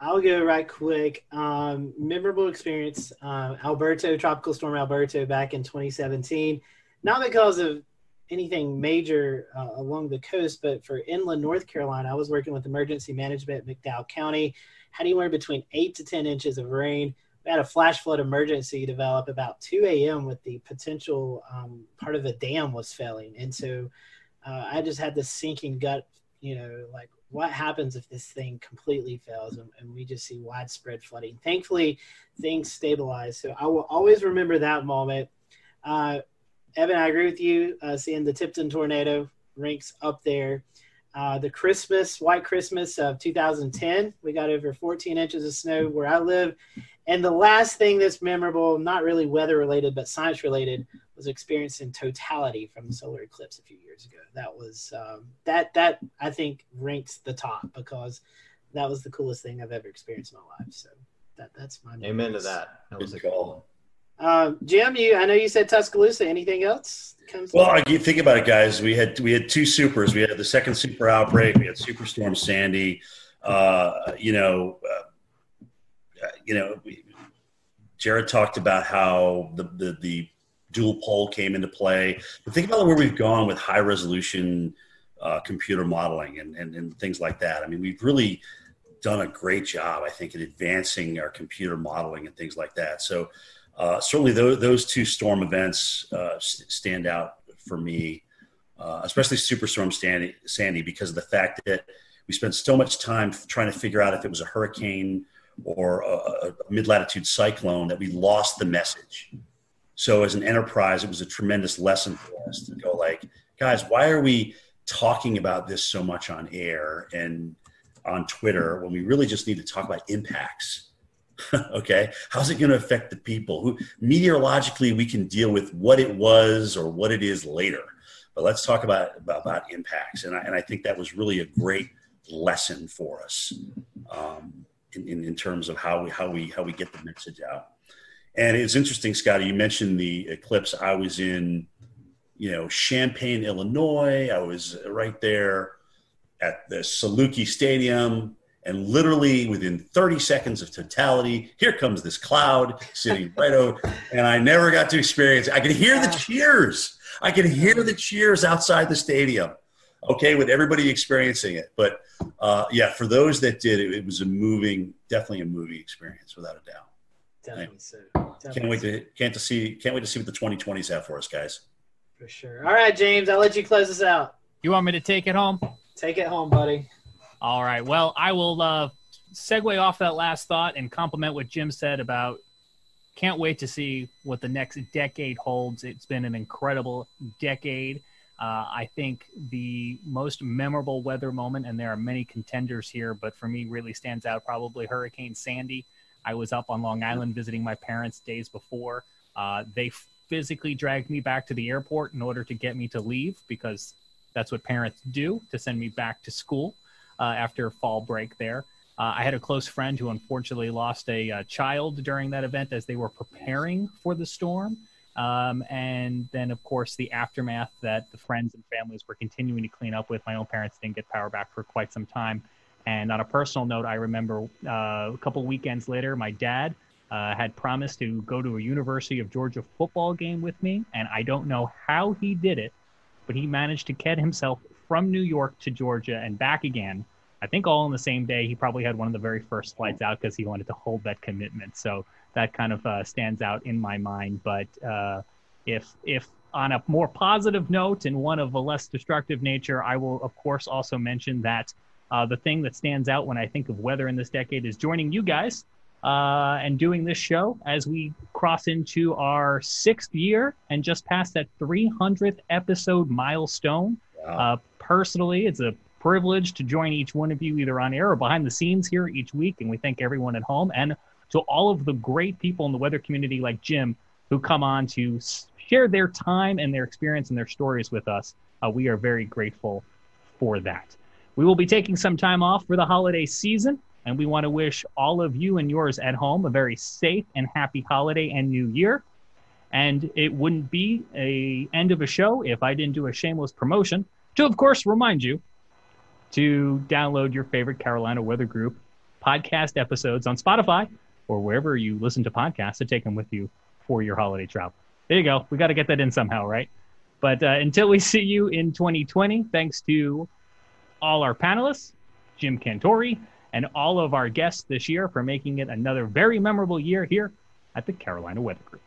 I'll go right quick. Um, memorable experience, uh, Alberto, Tropical Storm Alberto back in 2017. Not because of anything major uh, along the coast, but for inland North Carolina, I was working with emergency management McDowell County. Had anywhere between eight to 10 inches of rain. We had a flash flood emergency develop about 2 a.m. with the potential um, part of the dam was failing. And so uh, I just had this sinking gut, you know, like what happens if this thing completely fails and, and, we just see widespread flooding. Thankfully, things stabilized. So I will always remember that moment. Uh, Evan, I agree with you. Uh, seeing the Tipton tornado ranks up there. Uh, the Christmas, White Christmas of 2010, we got over 14 inches of snow where I live. And the last thing that's memorable, not really weather related, but science related, was experiencing totality from the solar eclipse a few years ago. That was um, that that I think ranks the top because that was the coolest thing I've ever experienced in my life. So that that's my amen to that. That was a call. Um, Jim, you I know you said Tuscaloosa. Anything else? well, I think about it, guys. We had we had two supers. We had the second super outbreak. We had Superstorm Sandy. Uh, you know, uh, you know, we, Jared talked about how the, the the dual-pol came into play. But think about where we've gone with high resolution uh, computer modeling and, and and things like that. I mean, we've really done a great job, I think, in advancing our computer modeling and things like that. So uh, certainly those, those two storm events uh, stand out for me, uh, especially Superstorm Sandy, Sandy, because of the fact that we spent so much time trying to figure out if it was a hurricane or a, a mid latitude cyclone that we lost the message. So as an enterprise, it was a tremendous lesson for us to go like, guys, why are we talking about this so much on air and on Twitter when we really just need to talk about impacts? [laughs] okay. How's it going to affect the people? Who meteorologically we can deal with what it was or what it is later. But let's talk about about, about impacts. And I, and I think that was really a great lesson for us um, in, in, in, terms of how we how we how we get the message out. And it's interesting scotty you mentioned the eclipse. I was in you know champaign illinois. I was right there at the saluki stadium and literally within 30 seconds of totality, here comes this cloud sitting right over. And I never got to experience it. I could hear the cheers. I could hear the cheers outside the stadium. Okay, with everybody experiencing it. But uh, yeah, for those that did, it, it was a moving, definitely a moving experience, without a doubt. Definitely so. Definitely can't wait to can't to see can't wait to see what the 2020s have for us, guys. For sure. All right, James, I'll let you close this out. You want me to take it home? Take it home, buddy. All right. Well, I will uh, segue off that last thought and compliment what Jim said about can't wait to see what the next decade holds. It's been an incredible decade. Uh, I think the most memorable weather moment, and there are many contenders here, but for me, really stands out probably Hurricane Sandy. I was up on Long Island visiting my parents days before. Uh, they physically dragged me back to the airport in order to get me to leave because that's what parents do to send me back to school after fall break there. Uh, I had a close friend who unfortunately lost a, a, uh, child during that event as they were preparing for the storm. Um, and then, of course, the aftermath that the friends and families were continuing to clean up with. My own parents didn't get power back for quite some time. And on a personal note, I remember uh, a couple weekends later, my dad uh, had promised to go to a University of Georgia football game with me. And I don't know how he did it, but he managed to get himself from New York to Georgia and back again. I think all in the same day. He probably had one of the very first flights out because he wanted to hold that commitment. So that kind of uh, stands out in my mind. But uh, if if on a more positive note and one of a less destructive nature, I will of course also mention that uh, the thing that stands out when I think of weather in this decade is joining you guys uh, and doing this show as we cross into our sixth year and just past that 300th episode milestone. Wow. Uh, personally, it's a privilege to join each one of you either on air or behind the scenes here each week. And we thank everyone at home and to all of the great people in the weather community like Jim who come on to share their time and their experience and their stories with us. Uh, we are very grateful for that. We will be taking some time off for the holiday season. And we want to wish all of you and yours at home a very safe and happy holiday and new year. And it wouldn't be a end of a show if I didn't do a shameless promotion to, of course, remind you to download your favorite Carolina Weather Group podcast episodes on Spotify or wherever you listen to podcasts to take them with you for your holiday travel. There you go. We got to get that in somehow, right? But uh, until we [laughs] see you in 2020, thanks to all our panelists, Jim Cantore, and all of our guests this year for making it another very memorable year here at the Carolina Weather Group.